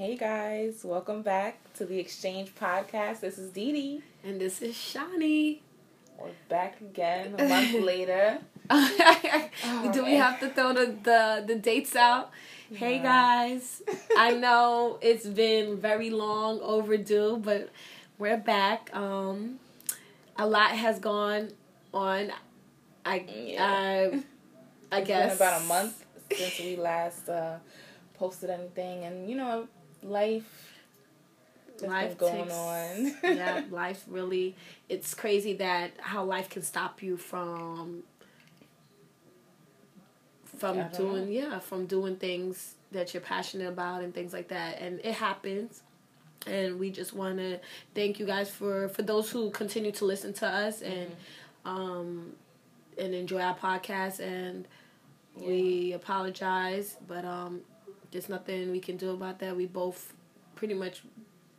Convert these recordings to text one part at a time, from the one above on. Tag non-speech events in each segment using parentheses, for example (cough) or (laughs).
Hey guys, welcome back to the Xchange Podcast. This is Dee Dee. And this is Shani. We're back again a (laughs) month later. (laughs) Do we have to throw the, the, the dates out? Yeah. Hey guys, (laughs) I know it's been very long overdue, but we're back. Um, a lot has gone on. I yeah. I, I guess about a month since we last uh, posted anything, and you know life life going takes, on. (laughs) yeah, life really it's crazy that how life can stop you from from doing know. yeah, from doing things that you're passionate about and things like that. And it happens. And we just want to thank you guys for for those who continue to listen to us and mm-hmm. um and enjoy our podcast and yeah. we apologize, but um there's nothing we can do about that. We both pretty much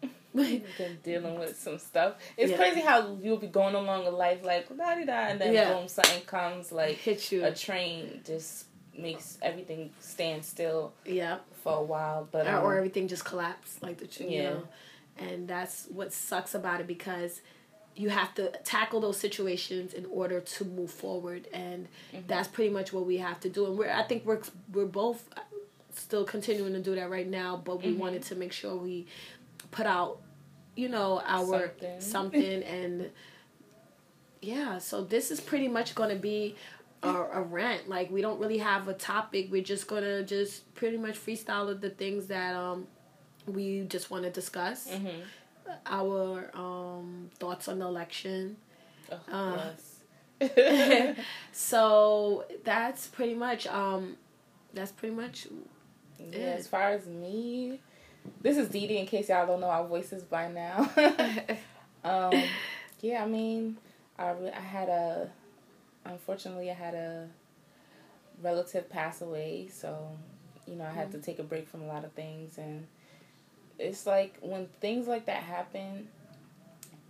(laughs) been dealing with some stuff. It's yeah. crazy how you'll be going along a life like da da da, and then yeah. boom, something comes like hit you. A train just makes everything stand still. Yeah. For a while, but or, um, or everything just collapse like the yeah. Know? And that's what sucks about it because you have to tackle those situations in order to move forward and mm-hmm. that's pretty much what we have to do and we're i think we're we're both still continuing to do that right now, but we mm-hmm. wanted to make sure we put out, you know, our something, (laughs) something and yeah. So this is pretty much going to be a, a rant. Like we don't really have a topic. We're just gonna just pretty much freestyle the things that um we just want to discuss. Mm-hmm. Our um thoughts on the election. Oh, uh, yes. (laughs) (laughs) so that's pretty much um that's pretty much yeah, as far as me, this is Dee Dee. In case y'all don't know our voices by now. (laughs) um, yeah, I mean, I I had a, unfortunately, I had a relative pass away, so you know I had mm-hmm. to take a break from a lot of things, and it's like when things like that happen.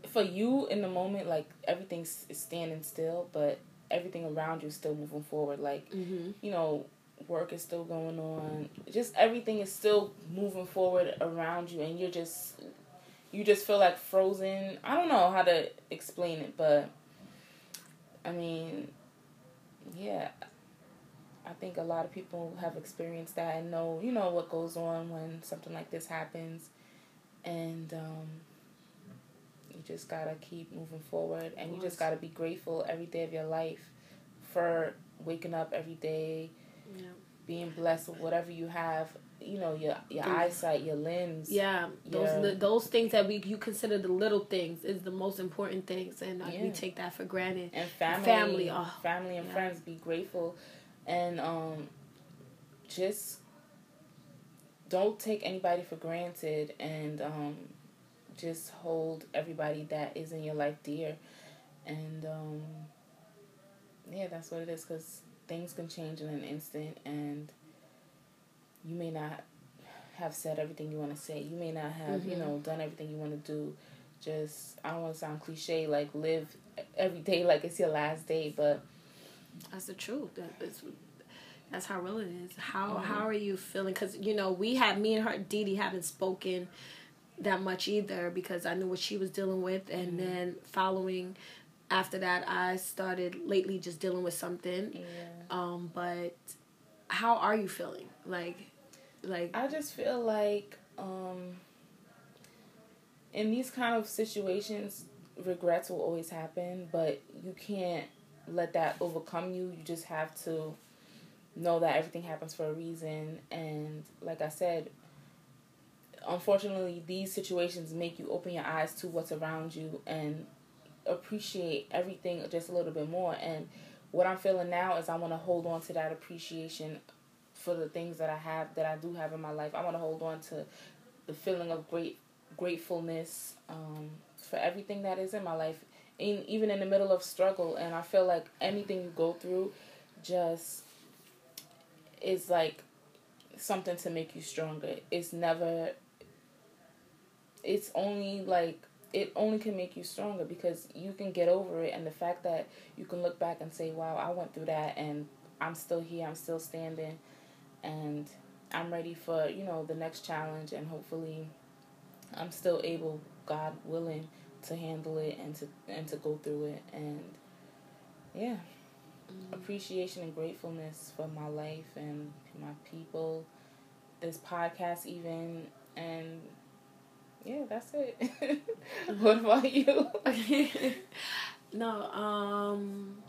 For you in the moment, like everything's standing still, but everything around you is still moving forward. Like, mm-hmm. you know, work is still going on. Just everything is still moving forward around you, and you're just you just feel like frozen. I don't know how to explain it, but I mean, yeah, I think a lot of people have experienced that and know you know what goes on when something like this happens, and um, you just gotta keep moving forward, and you just gotta be grateful every day of your life for waking up every day yeah. being blessed with whatever you have you know your your mm. eyesight your limbs yeah those your, those things that we you consider the little things is the most important things and uh, yeah. we take that for granted and family family oh, family and yeah. friends be grateful and um just don't take anybody for granted and um just hold everybody that is in your life dear and um yeah that's what it is because things can change in an instant and you may not have said everything you want to say. You may not have, mm-hmm. you know, done everything you want to do. Just I don't want to sound cliche like live every day like it's your last day, but that's the truth. That's that's how real it is. How mm-hmm. how are you feeling? Because you know we had me and her Dee haven't spoken that much either because I knew what she was dealing with, and mm-hmm. then following after that, I started lately just dealing with something. Yeah. Um, but how are you feeling? Like, like I just feel like um, in these kind of situations, regrets will always happen, but you can't let that overcome you. You just have to know that everything happens for a reason. And like I said, unfortunately, these situations make you open your eyes to what's around you and appreciate everything just a little bit more. And what I'm feeling now is I want to hold on to that appreciation for the things that I have that I do have in my life. I want to hold on to the feeling of great gratefulness um, for everything that is in my life, in, even in the middle of struggle. And I feel like anything you go through just is like something to make you stronger. It's never. It's only like it only can make you stronger because you can get over it. And the fact that you can look back and say wow i went through that and i'm still here i'm still standing and I'm ready for you know the next challenge, and hopefully, I'm still able, God willing, to handle it and to and to go through it, and yeah, mm. appreciation and gratefulness for my life and my people, this podcast even, and yeah, that's it. (laughs) what about you? (laughs) no, um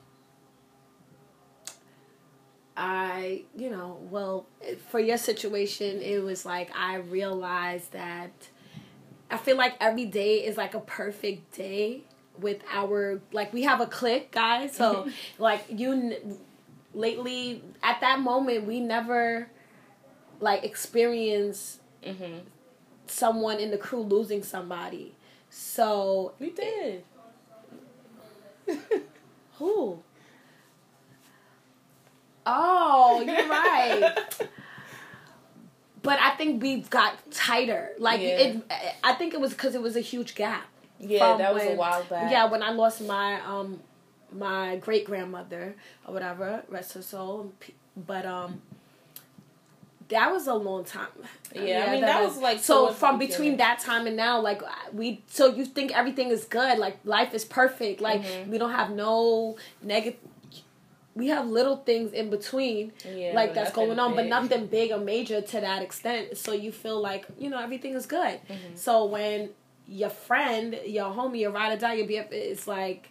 I, you know, well, for your situation, it was like I realized that I feel like every day is like a perfect day with our like we have a clique, guys. So (laughs) like you lately at that moment we never like experience mm-hmm. Someone in the crew losing somebody. So we did. (laughs) Who? Oh, you're right. (laughs) but I think we've got tighter. Like yeah. it, I think it was because it was a huge gap. Yeah, that was when, a while back. Yeah, when I lost my um my great grandmother or whatever, rest her soul. But um, that was a long time. Yeah, yeah I mean that, that was, was like so from between that time and now, like we. So you think everything is good, like life is perfect, like mm-hmm. we don't have no negative we have little things in between yeah, like that's going on big. but nothing big or major to that extent so you feel like you know everything is good mm-hmm. so when your friend your homie your ride or die your BF is like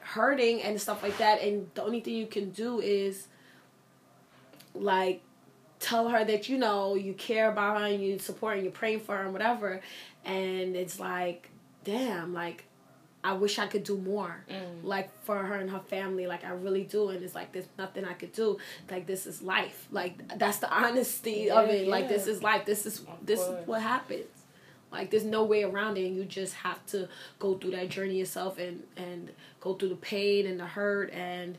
hurting and stuff like that and the only thing you can do is like tell her that you know you care about her and you support and you're praying for her and whatever and it's like damn like I wish I could do more, mm. like for her and her family. Like I really do, and it's like there's nothing I could do. Like this is life. Like that's the honesty yeah, of it. Yeah. Like this is life. This is of this course. is what happens. Like there's no way around it, and you just have to go through that journey yourself and and go through the pain and the hurt and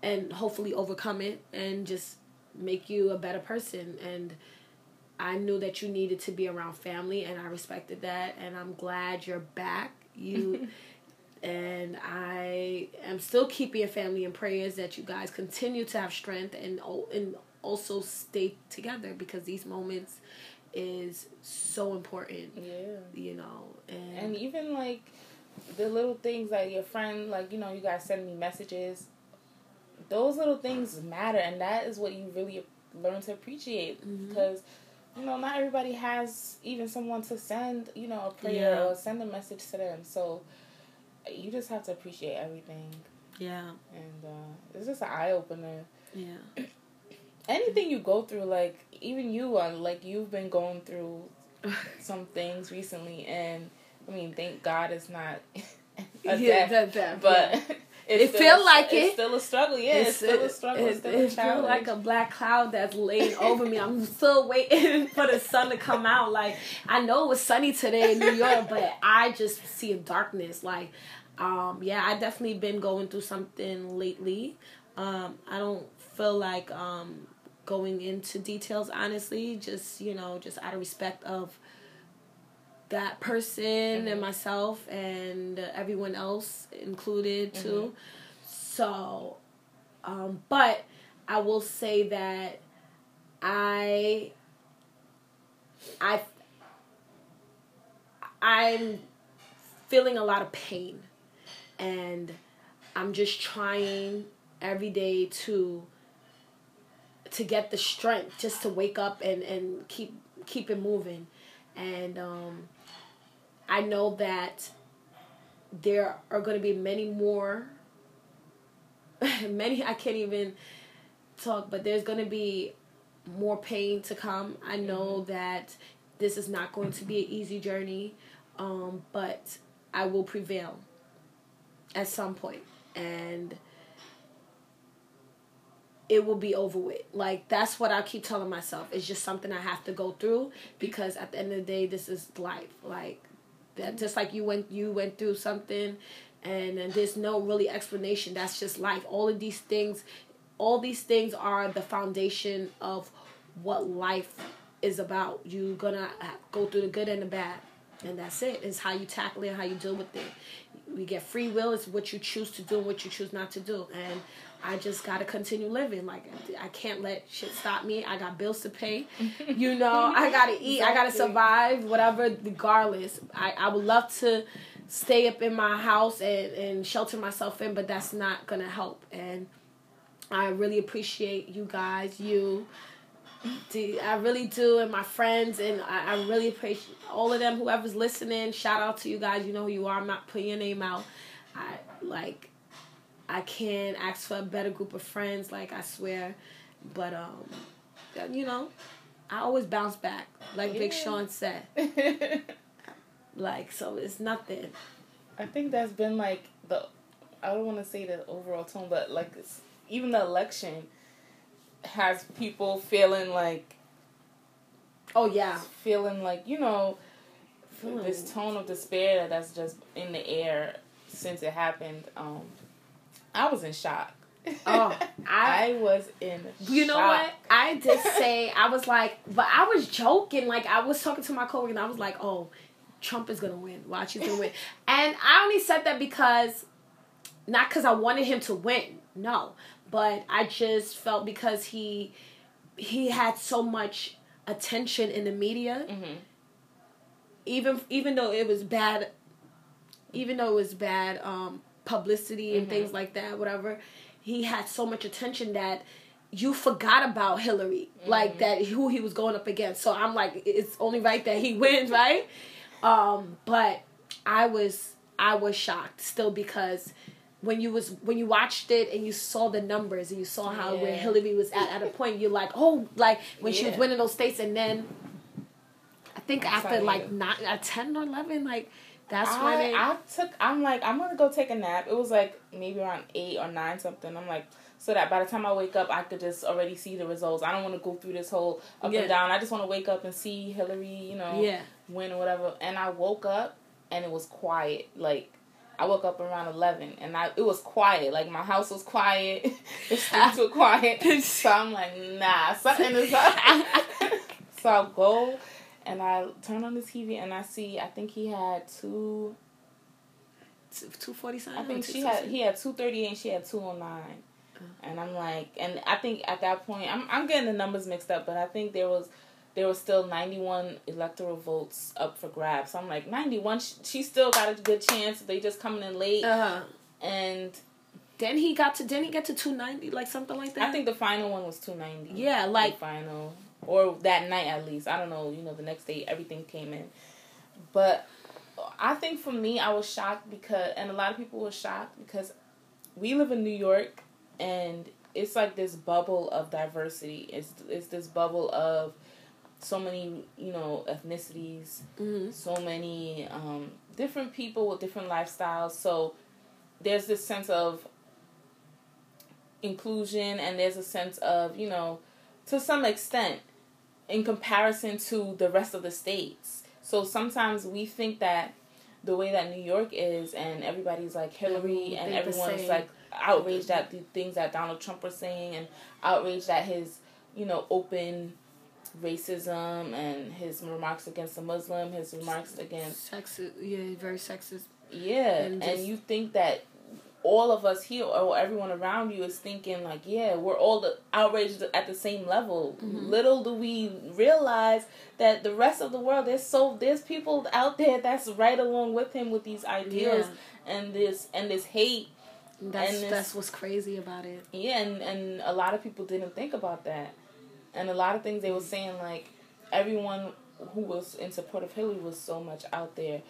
and hopefully overcome it and just make you a better person and. I knew that you needed to be around family and I respected that and I'm glad you're back you (laughs) and I am still keeping your family in prayers that you guys continue to have strength and and also stay together because these moments is so important. Yeah. You know, and and even like the little things like your friend like you know you guys send me messages those little things matter and that is what you really learn to appreciate mm-hmm. because you know, not everybody has even someone to send, you know, a prayer yeah. or send a message to them. So you just have to appreciate everything. Yeah. And uh, it's just an eye opener. Yeah. (clears throat) Anything you go through, like even you, uh, like you've been going through (laughs) some things recently, and I mean, thank God it's not (laughs) a yeah, death, that, but. Yeah. (laughs) it feels like it. It's still a struggle. Yeah, it's, it's still a struggle. It, still it feels like a black cloud that's laying over me. I'm still waiting (laughs) for the sun to come out. Like I know it was sunny today in New York, but I just see a darkness. Like, um, yeah, I definitely been going through something lately. Um, I don't feel like um, going into details honestly. Just you know, just out of respect of that person mm-hmm. and myself and everyone else included mm-hmm. too. So, um, but I will say that I, I, I'm feeling a lot of pain, and I'm just trying every day to to get the strength just to wake up and and keep keep it moving and um I know that there are going to be many more, (laughs) many, I can't even talk, but there's going to be more pain to come. I know mm-hmm. that this is not going to be an easy journey, um, but I will prevail at some point. And it will be over with. Like that's what I keep telling myself. It's just something I have to go through because at the end of the day, this is life. Like that just like you went you went through something and, and there's no really explanation. That's just life. All of these things all these things are the foundation of what life is about. You're gonna go through the good and the bad and that's it. It's how you tackle it how you deal with it we get free will. It's what you choose to do and what you choose not to do. And I just gotta continue living. Like I can't let shit stop me. I got bills to pay. (laughs) You know, I gotta eat. Exactly. I gotta survive. Whatever, regardless. I I would love to stay up in my house and and shelter myself in, but that's not gonna help. And I really appreciate you guys. You. I really do, and my friends, and I, I really appreciate all of them. Whoever's listening, shout out to you guys. You know who you are. I'm not putting your name out. I like I can't ask for a better group of friends, like I swear. But um, you know, I always bounce back, like yeah. Big Sean said. (laughs) like so, it's nothing. I think that's been like the, I don't want to say the overall tone, but like even the election has people feeling like. Oh yeah. Feeling like you know, feeling. this tone of despair that's just in the air since it happened. Um, I was in shock. Oh, (laughs) I, I was in. You know what? I did (laughs) say I was like, but I was joking. Like I was talking to my coworker, and I was like, "Oh, Trump is gonna win. Watch, he's gonna win." (laughs) And I only said that because, not because I wanted him to win. No, but I just felt because he, he had so much attention in the media. Mm-hmm. Even even though it was bad, even though it was bad. Um, publicity and mm-hmm. things like that, whatever. He had so much attention that you forgot about Hillary, mm-hmm. like that who he was going up against. So I'm like, it's only right that he (laughs) wins, right? Um, but I was I was shocked still because when you was when you watched it and you saw the numbers and you saw how yeah. where Hillary was at at a point, you're like, oh, like when yeah. she was winning those states, and then I think after like nine, at ten or eleven, like that's I, when it, I took. I'm like, I'm gonna go take a nap. It was like maybe around eight or nine something. I'm like, so that by the time I wake up, I could just already see the results. I don't want to go through this whole up yeah. and down. I just want to wake up and see Hillary, you know, yeah. win or whatever. And I woke up and it was quiet. Like I woke up around eleven and I it was quiet. Like my house was quiet, (laughs) the (laughs) streets were quiet. (laughs) so I'm like, nah, something is up. so I'll go and I turn on the TV and I see I think he had two. Two forty I think she had he had two thirty eight and she had two oh nine. Uh. And I'm like, and I think at that point, I'm I'm getting the numbers mixed up, but I think there was there was still 91 electoral votes up for grabs. So I'm like, 91, she, she still got a good chance. They just coming in late. Uh-huh. And then he got to, then he get to 290, like something like that? I think the final one was 290. Yeah, like. The final or that night at least. I don't know. You know, the next day everything came in, but I think for me, I was shocked because, and a lot of people were shocked because we live in New York, and it's like this bubble of diversity. It's it's this bubble of so many you know ethnicities, mm-hmm. so many um, different people with different lifestyles. So there's this sense of inclusion, and there's a sense of you know to some extent in comparison to the rest of the states. So sometimes we think that the way that New York is, and everybody's like Hillary, and everyone's like outraged at the things that Donald Trump was saying, and outraged at his, you know, open racism and his remarks against the Muslim, his remarks against sexist, yeah, very sexist. Yeah, and, and you think that all of us here or everyone around you is thinking like yeah we're all the outraged at the same level mm-hmm. little do we realize that the rest of the world there's so there's people out there that's right along with him with these ideas yeah. and this and this hate that's this, that's what's crazy about it yeah and and a lot of people didn't think about that and a lot of things they were saying like everyone who was in support of Hillary was so much out there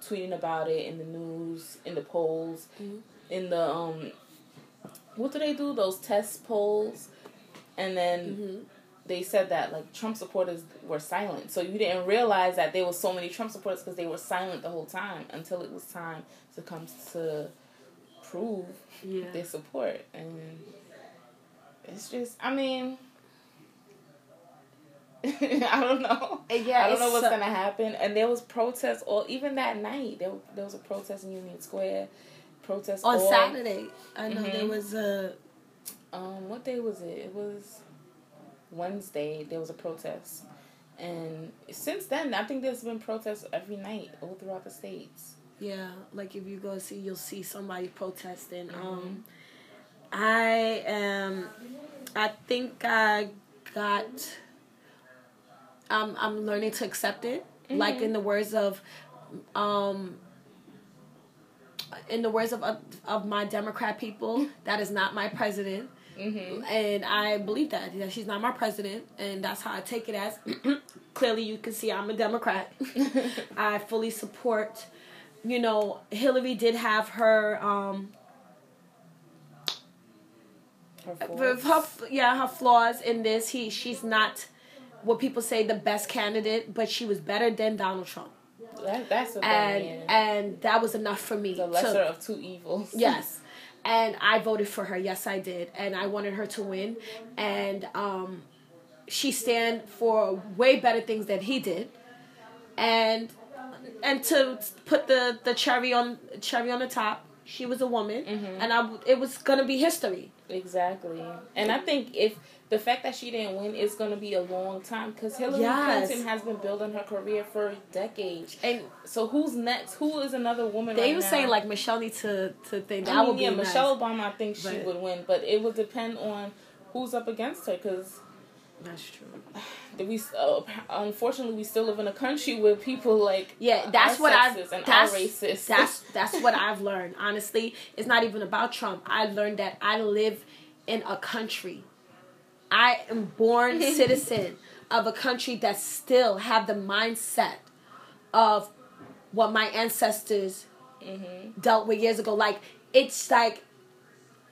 tweeting about it in the news, in the polls, mm-hmm. in the um what do they do? Those test polls? And then mm-hmm. they said that like trump supporters were silent. So you didn't realize that there was so many trump supporters because they were silent the whole time until it was time to come to prove yeah. their support. And it's just i mean (laughs) I don't know. Yeah, I don't know what's so, gonna happen. And there was protests all even that night. There there was a protest in Union Square protest on Saturday. I know mm-hmm. there was a. Um, what day was it? It was Wednesday. There was a protest, and since then, I think there's been protests every night all throughout the states. Yeah, like if you go see, you'll see somebody protesting. Mm-hmm. Um, I am. I think I got. I'm I'm learning to accept it. Mm-hmm. Like in the words of, um. In the words of, of of my Democrat people, that is not my president. Mm-hmm. And I believe that that she's not my president, and that's how I take it as. (clears throat) clearly, you can see I'm a Democrat. (laughs) I fully support. You know, Hillary did have her. Um, her, her, yeah, her flaws in this. He she's not what people say the best candidate, but she was better than Donald Trump. That, that's and thing, and that was enough for me. The lesser to, of two evils. (laughs) Yes, and I voted for her. Yes, I did, and I wanted her to win, and um, she stand for way better things than he did, and and to put the the cherry on cherry on the top, she was a woman, mm-hmm. and I it was gonna be history. Exactly, and I think if the fact that she didn't win is going to be a long time because Hillary yes. Clinton has been building her career for decades. And so who's next? Who is another woman? They right even now? saying like Michelle needs to to think that I mean, would yeah, be Michelle nice. Obama. I think she would win, but it would depend on who's up against her because. That's true. (sighs) We uh, unfortunately we still live in a country where people like yeah that's what I've that's, racist. That's (laughs) that's what I've learned. Honestly, it's not even about Trump. I learned that I live in a country I am born (laughs) citizen of a country that still have the mindset of what my ancestors mm-hmm. dealt with years ago. Like it's like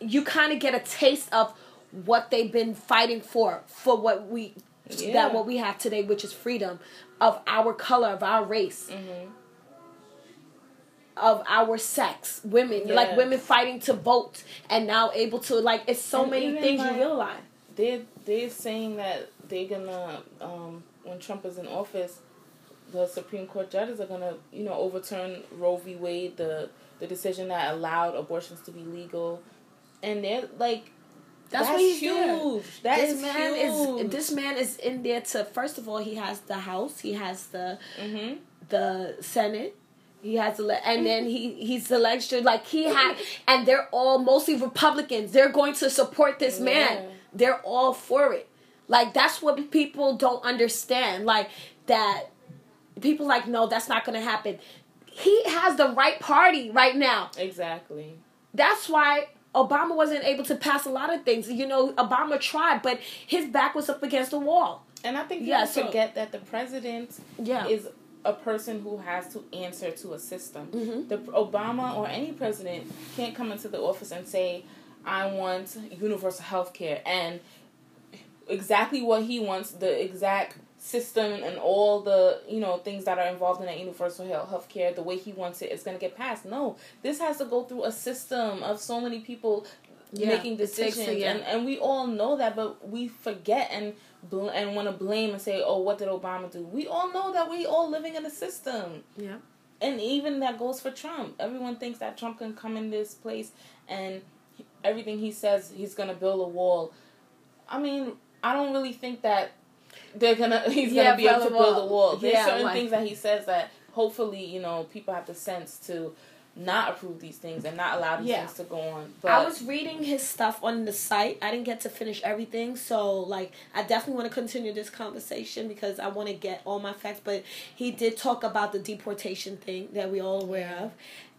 you kind of get a taste of what they've been fighting for for what we yeah. that what we have today, which is freedom of our color, of our race. Mm-hmm. Of our sex, women, yeah. like women fighting to vote and now able to like it's so and many things like, you realize. They're they're saying that they're gonna um, when Trump is in office, the Supreme Court judges are gonna you know overturn Roe v. Wade, the the decision that allowed abortions to be legal, and they're like. That's, That's huge. There. That this is man huge. is this man is in there to first of all he has the House, he has the mm-hmm. the Senate, he has let, and then he he's the legislature. Like he had, and they're all mostly Republicans. They're going to support this man. Yeah. They're all for it. Like that's what people don't understand. Like that people like no, that's not going to happen. He has the right party right now. Exactly. That's why Obama wasn't able to pass a lot of things. You know, Obama tried, but his back was up against the wall. And I think people yeah, so, forget that the president yeah. is a person who has to answer to a system. Mm-hmm. The Obama or any president can't come into the office and say, "I want universal health care," and exactly what he wants, the exact system and all the you know things that are involved in that universal health care the way he wants it is going to get passed. No this has to go through a system of so many people yeah, making decisions. yeah. and and we all know that but we forget and bl- and want to blame and say oh what did obama do? We all know that we all living in a system. Yeah. And even that goes for trump. Everyone thinks that trump can come in this place and everything he says he's going to build a wall. I mean I don't really think that they're gonna (laughs) he's yeah, gonna be able to build a wall. There's yeah, certain like, things that he says that hopefully you know people have the sense to not approve these things and not allow these yeah. things to go on. But I was reading his stuff on the site. I didn't get to finish everything, so like I definitely want to continue this conversation because I want to get all my facts. But he did talk about the deportation thing that we all aware of,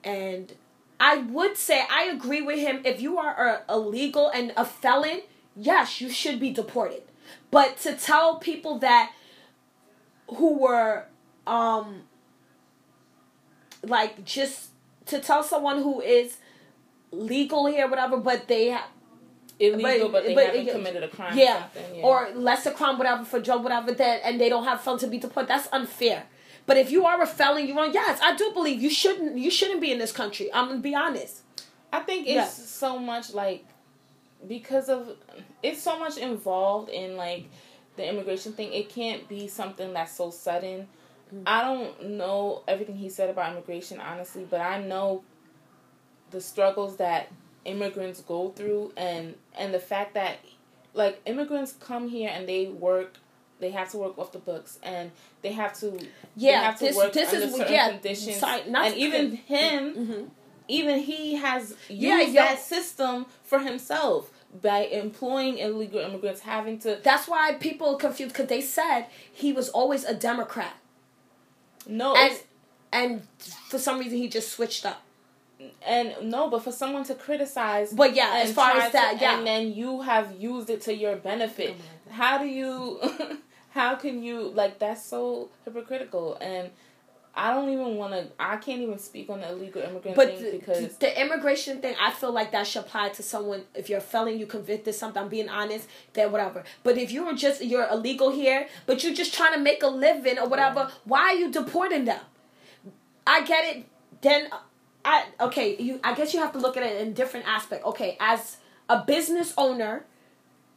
and I would say I agree with him. If you are a, illegal and a felon, yes, you should be deported. But to tell people that who were um like just to tell someone who is legal here whatever but they have illegal, but, but they but haven't it, committed a crime. Yeah. yeah. or lesser crime, whatever for drug, whatever that, and they don't have fun to be deported. That's unfair. But if you are a felon, you're on. Yes, I do believe you shouldn't. You shouldn't be in this country. I'm gonna be honest. I think it's yeah. so much like because of it's so much involved in like the immigration thing. It can't be something that's so sudden. Mm-hmm. I don't know everything he said about immigration honestly, but I know the struggles that immigrants go through and and the fact that like immigrants come here and they work they have to work off the books and they have to yeah they have to this, work this under is certain yeah conditions sorry, not and even him Mhm. even he has used yeah. that system for himself by employing illegal immigrants having to That's why people confused because they said he was always a Democrat, no and and for some reason he just switched up. and no but for someone to criticize But yeah, as far as that, to- yeah. and then you have used it to your benefit oh how do you (laughs) how can you like that's so hypocritical and I don't even want to. I can't even speak on the illegal immigrant But thing the, because the immigration thing, I feel like that should apply to someone. If you're a felon, you convicted something. I'm being honest, then whatever. But if you were just you're illegal here, but you're just trying to make a living or whatever, why are you deporting them? I get it. Then I okay. You I guess you have to look at it in different aspect. Okay, as a business owner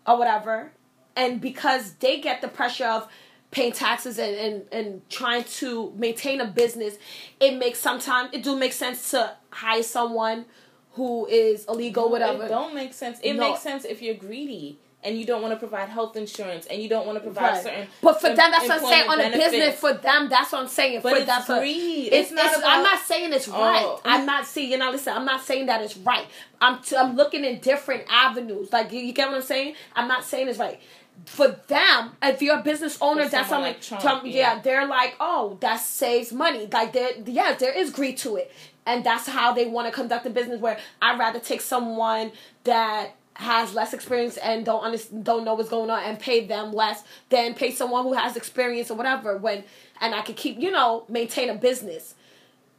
or whatever, and because they get the pressure of paying taxes and, and, and trying to maintain a business, it makes sometimes it do make sense to hire someone who is illegal, whatever. It don't make sense. It No. makes sense if you're greedy and you don't want to provide health insurance and you don't want to provide Right. certain. But for em- them, that's what I'm saying. On employment a business, for them, that's what I'm saying. But for it's that, for, greed. It's, It's not it's- about- I'm not saying it's oh. right. Oh. I'm not saying. You know, listen. I'm not saying that it's right. I'm. T- I'm looking in different avenues. Like you, you get what I'm saying. I'm not saying it's right. For them, if you're a business owner, that's something. like Trump, Trump, yeah. yeah, they're like, oh, that saves money. Like there, yeah, there is greed to it, and that's how they want to conduct a business. Where I'd rather take someone that has less experience and don't understand, don't know what's going on and pay them less than pay someone who has experience or whatever. When and I could keep, you know, maintain a business.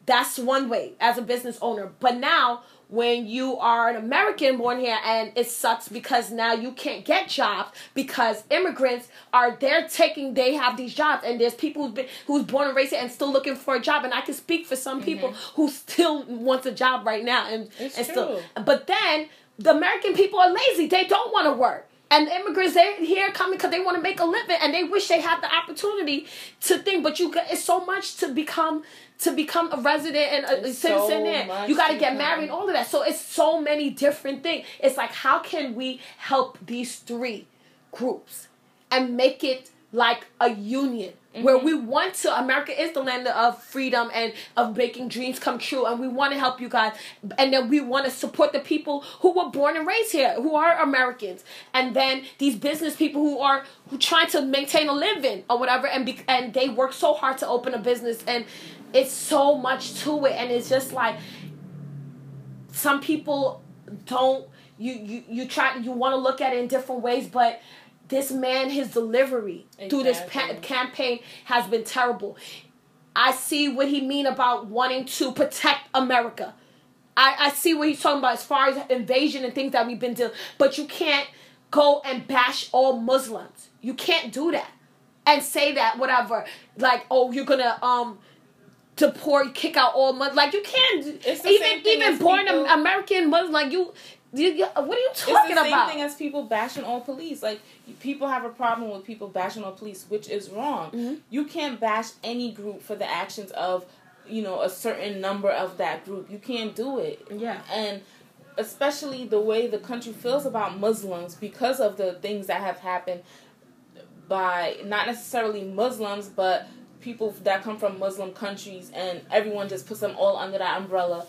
That's one way as a business owner. But now, when you are an American born here, and it sucks because now you can't get jobs because immigrants are they're taking they have these jobs, and there's people who's been who's born and raised here and still looking for a job. And I can speak for some mm-hmm. people who still wants a job right now, and It's and still. But then the American people are lazy; they don't want to work. And the immigrants, they're here coming because they want to make a living, and they wish they had the opportunity to think. But you, got, it's so much to become to become a resident and a, It's citizen so there. You got to get married, all of that. So it's so many different things. It's like how can we help these three groups and make it like a union where Mm-hmm. we want to america is the land of freedom and of making dreams come true and we want to help you guys and then we want to support the people who were born and raised here who are americans and then these business people who are who trying to maintain a living or whatever and be, and they work so hard to open a business and it's so much to it and it's just like some people don't you you you try you want to look at it in different ways but this man his delivery through this pa- campaign has been terrible. I see what he mean about wanting to protect america. I, I see what he's talking about as far as invasion and things that we've been doing but you can't go and bash all muslims. You can't do that and say that whatever. Like oh you're gonna um deport kick out all Muslims like you can't even even born people- American Muslim like you, you, you- what are you talking about? It's the same about thing as people bashing on police. Like people have a problem with people bashing on police, which is wrong. Mm-hmm. You can't bash any group for the actions of, you know, a certain number of that group. You can't do it. Yeah. And especially the way the country feels about Muslims because of the things that have happened by not necessarily Muslims, but people that come from Muslim countries, and everyone just puts them all under that umbrella.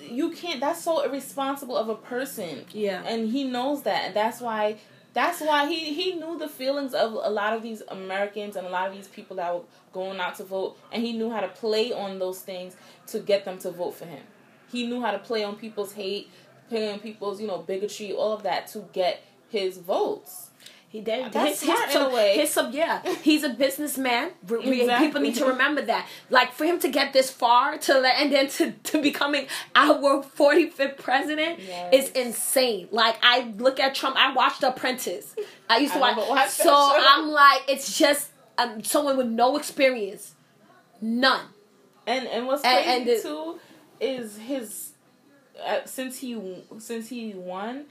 You can't. That's so irresponsible of a person. Yeah. and he knows that, and that's why. That's why he he knew the feelings of a lot of these Americans and a lot of these people that were going out to vote, and he knew how to play on those things to get them to vote for him. He knew how to play on people's hate, play on people's you know bigotry, all of that to get his votes. He did. That's his, smart his, in a way. His sub, yeah, he's a businessman. We- Exactly. People need to remember that. Like for him to get this far to let, and then to, to becoming our 45th president Yes. is insane. Like I look at Trump. I watched The Apprentice. I used to I watch. never watched that so. I'm like, it's just um, someone with no experience, none. And and what's And- crazy and it- too is his uh, since he since he won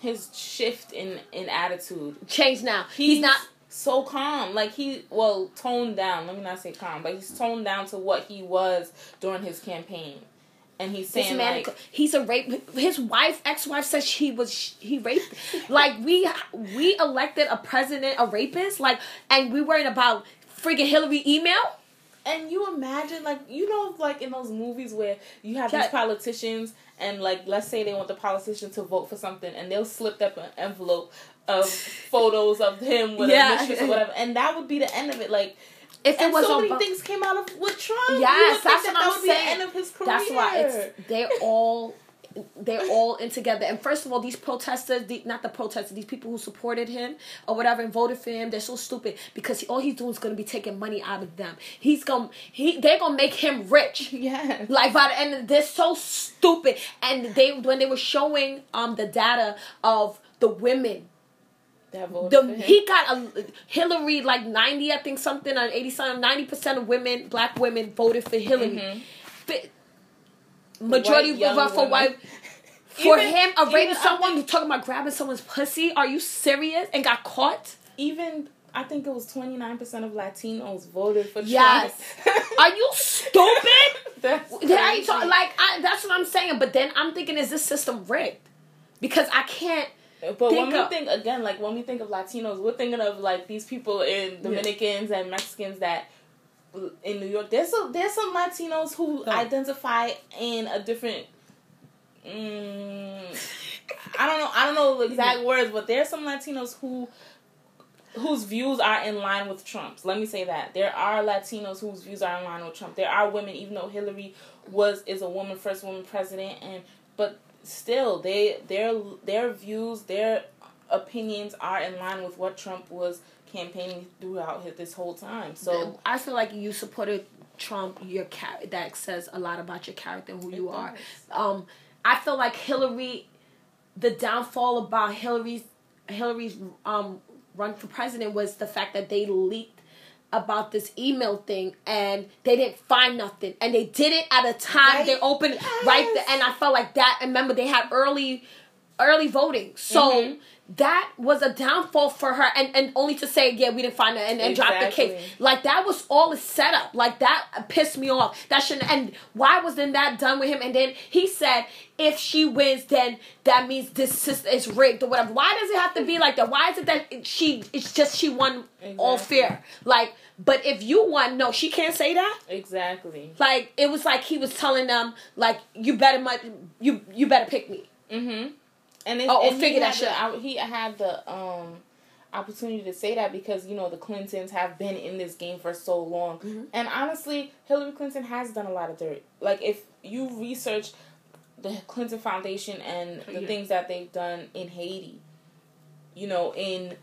his shift in in attitude. Change now. He's, not. so calm. Like he well toned down. Let me not say calm, but he's toned down to what he was during his campaign. and he's saying man, like he's a rape. His wife, ex-wife, says she was he raped. like we we elected a president, a rapist. Like, and we worried about freaking Hillary email. And you imagine, like, you know, like in those movies where you have these politicians, and like, let's say they want the politician to vote for something, and they'll slip up an envelope of (laughs) photos of him with yeah. a mistress or whatever, and that would be the end of it. Like, if it and was so many things came out of with Trump, yes, that's what that I'm saying. That's why it's they're all they're all in together. And first of all, these protesters, the, not the protesters, these people who supported him or whatever and voted for him, they're so stupid because he, all he's doing is going to be taking money out of them. He's going he they're going to make him rich. (laughs) Yeah. Like by the end, they're so stupid. And they when they were showing um the data of the women the, he got a Hillary like ninety, I think something on eighty something, ninety percent of women, black women voted for Hillary. Mm-hmm majority white, (laughs) vote for white. For even, him, a raping someone, you talking about grabbing someone's pussy? Are you serious? And got caught? Even I think it was twenty nine percent of Latinos voted for yes. Trump. Are you stupid? (laughs) that's crazy. Talk, like I, that's what I'm saying. But then I'm thinking, is this system rigged? Because I can't. But when we of, think again, like when we think of Latinos, we're thinking of like these people in Dominicans yeah. and Mexicans that in New York, there's some there's some Latinos who oh. identify in a different. Mm, I don't know. I don't know the exact words, but there's some Latinos who whose views are in line with Trump's. Let me say that there are Latinos whose views are in line with Trump. There are women, even though Hillary was is a woman first woman president, and but still they their their views their opinions are in line with what Trump was campaigning throughout his, this whole time. So I feel like you supported Trump. Your char- that says a lot about your character and who you are. Um, I feel like Hillary, the downfall about Hillary's Hillary's um run for president was the fact that they leaked about this email thing and they didn't find nothing and they did it at a time right. they opened yes. right there and I felt like that and remember they had early early voting so mm-hmm that was a downfall for her and, and only to say yeah we didn't find it and, and exactly. drop the case. Like that was all a setup. Like that pissed me off. That shouldn't and why wasn't that done with him? And then he said if she wins then that means this system is rigged or whatever. Why does it have to be like that? Why is it that she it's just she won exactly. all fair? Like but if you won no she can't say that? Exactly. Like it was like he was telling them like you better much you you better pick me. Mm-hmm and, oh, and figure that shit out. He had the um opportunity to say that because you know the Clintons have been in this game for so long, mm-hmm. and honestly, Hillary Clinton has done a lot of dirt. Like if you research the Clinton Foundation and the yeah. things that they've done in Haiti, you know, in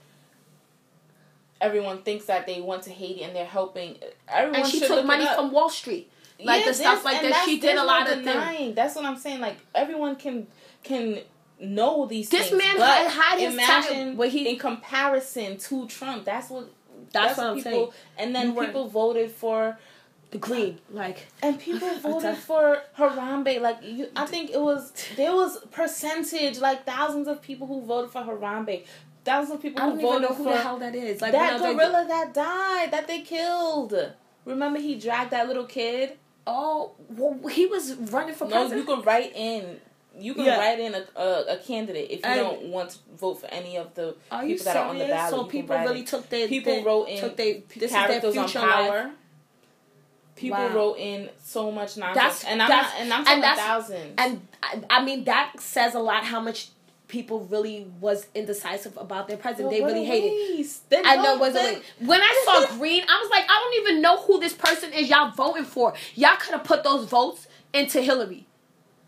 everyone thinks that they went to Haiti and they're helping. Everyone and she took money from Wall Street, like yeah, the stuff like that. She did a lot of things. That's what I'm saying. Like everyone can can know these this things. man had, had his imagine what he in comparison to Trump. That's what. That's, that's what people, saying. And then you people voted for the green, like and people (laughs) voted for Harambe. Like you, I think it was there was percentage like thousands of people who voted for Harambe. Thousands of people I who voted know who for the hell that is. Like that gorilla that died that they killed. Remember he dragged that little kid. Oh, well, he was running for president. No, you could write in you can yeah. write in a, a, a, candidate if you don't want to vote for any of the people that are on the ballot. So people really took their people their, wrote in took their, this characters on power. Life. People wow. wrote in so much nonsense, and I'm not, and I'm talking and thousands. And I, I mean that says a lot. How much people really was indecisive about their president. Well, they really hated. I know was a When I saw (laughs) green, I was like, I don't even know who this person is. Y'all voting for? Y'all could have put those votes into Hillary.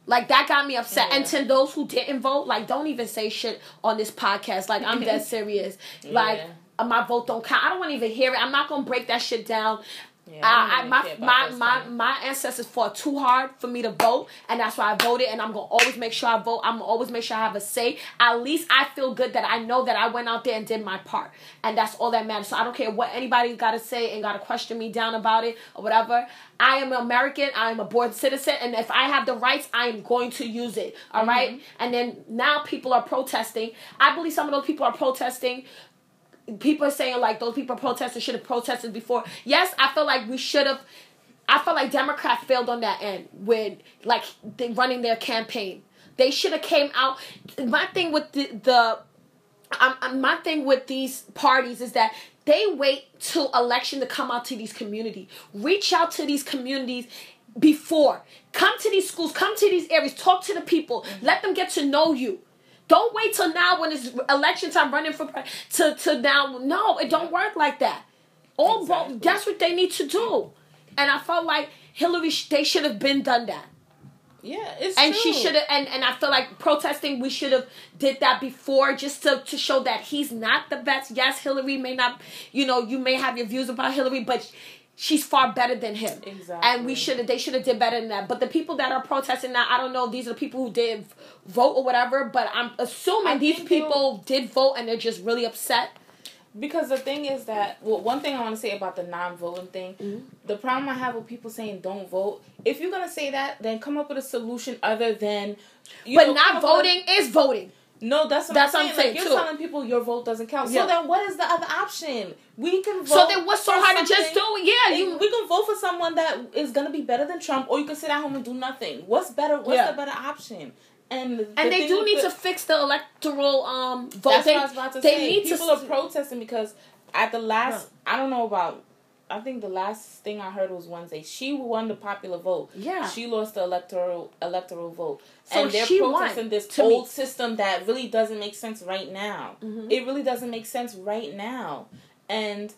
Like that got me upset. Yeah. And to those who didn't vote, like don't even say shit on this podcast. Like I'm (laughs) dead serious. Like uh, my vote don't count. I don't want to even hear it. I'm not gonna break that shit down. Yeah, I, I, my my my, my ancestors fought too hard for me to vote, and that's why I voted. And I'm gonna always make sure I vote. I'm gonna always make sure I have a say. At least I feel good that I know that I went out there and did my part, and that's all that matters. So I don't care what anybody got to say and got to question me down about it or whatever. I am an American. I am a born citizen, and if I have the rights, I am going to use it. All mm-hmm. right. And then now people are protesting. I believe some of those people are protesting people are saying like those people protesting should have protested before. Yes, I feel like we should have. I felt like Democrats failed on that end with like they running their campaign. They should have came out. My thing with the, the um, my thing with these parties is that they wait till election to come out to these communities. Reach out to these communities before. Come to these schools. Come to these areas. Talk to the people. Let them get to know you. Don't wait till now when it's election time running for to to now. No, it don't work like that. All exactly. that's what they need to do. And I felt like Hillary, they should have been done that. Yeah, it's and true. she should have and, and I feel like protesting we should have did that before just to, to show that he's not the best. Yes, Hillary may not you know, you may have your views about Hillary, but she's far better than him. Exactly. And we should have they should have did better than that. But the people that are protesting now, I don't know, these are the people who did vote or whatever, but I'm assuming I these people did vote and they're just really upset because the thing is that well, one thing I want to say about the non-voting thing, mm-hmm. the problem I have with people saying don't vote. If you're gonna say that, then come up with a solution other than. but know, not voting with, is voting. No, that's what that's I'm saying. What I'm saying like, you're telling people your vote doesn't count. Yeah. So then, what is the other option? We can vote. So then, what's so hard to just do? Yeah, you. We can vote for someone that is gonna be better than Trump, or you can sit at home and do nothing. What's better? What's yeah. the better option? And, and they do need the, to fix the electoral um vote. That's they, what I was about to they say. Need People to, are protesting because at the last, I don't know about. I think the last thing I heard was Wednesday. She won the popular vote. Yeah, she lost the electoral electoral vote, so and they're protesting won, this old me. system that really doesn't make sense right now. Mm-hmm. It really doesn't make sense right now, and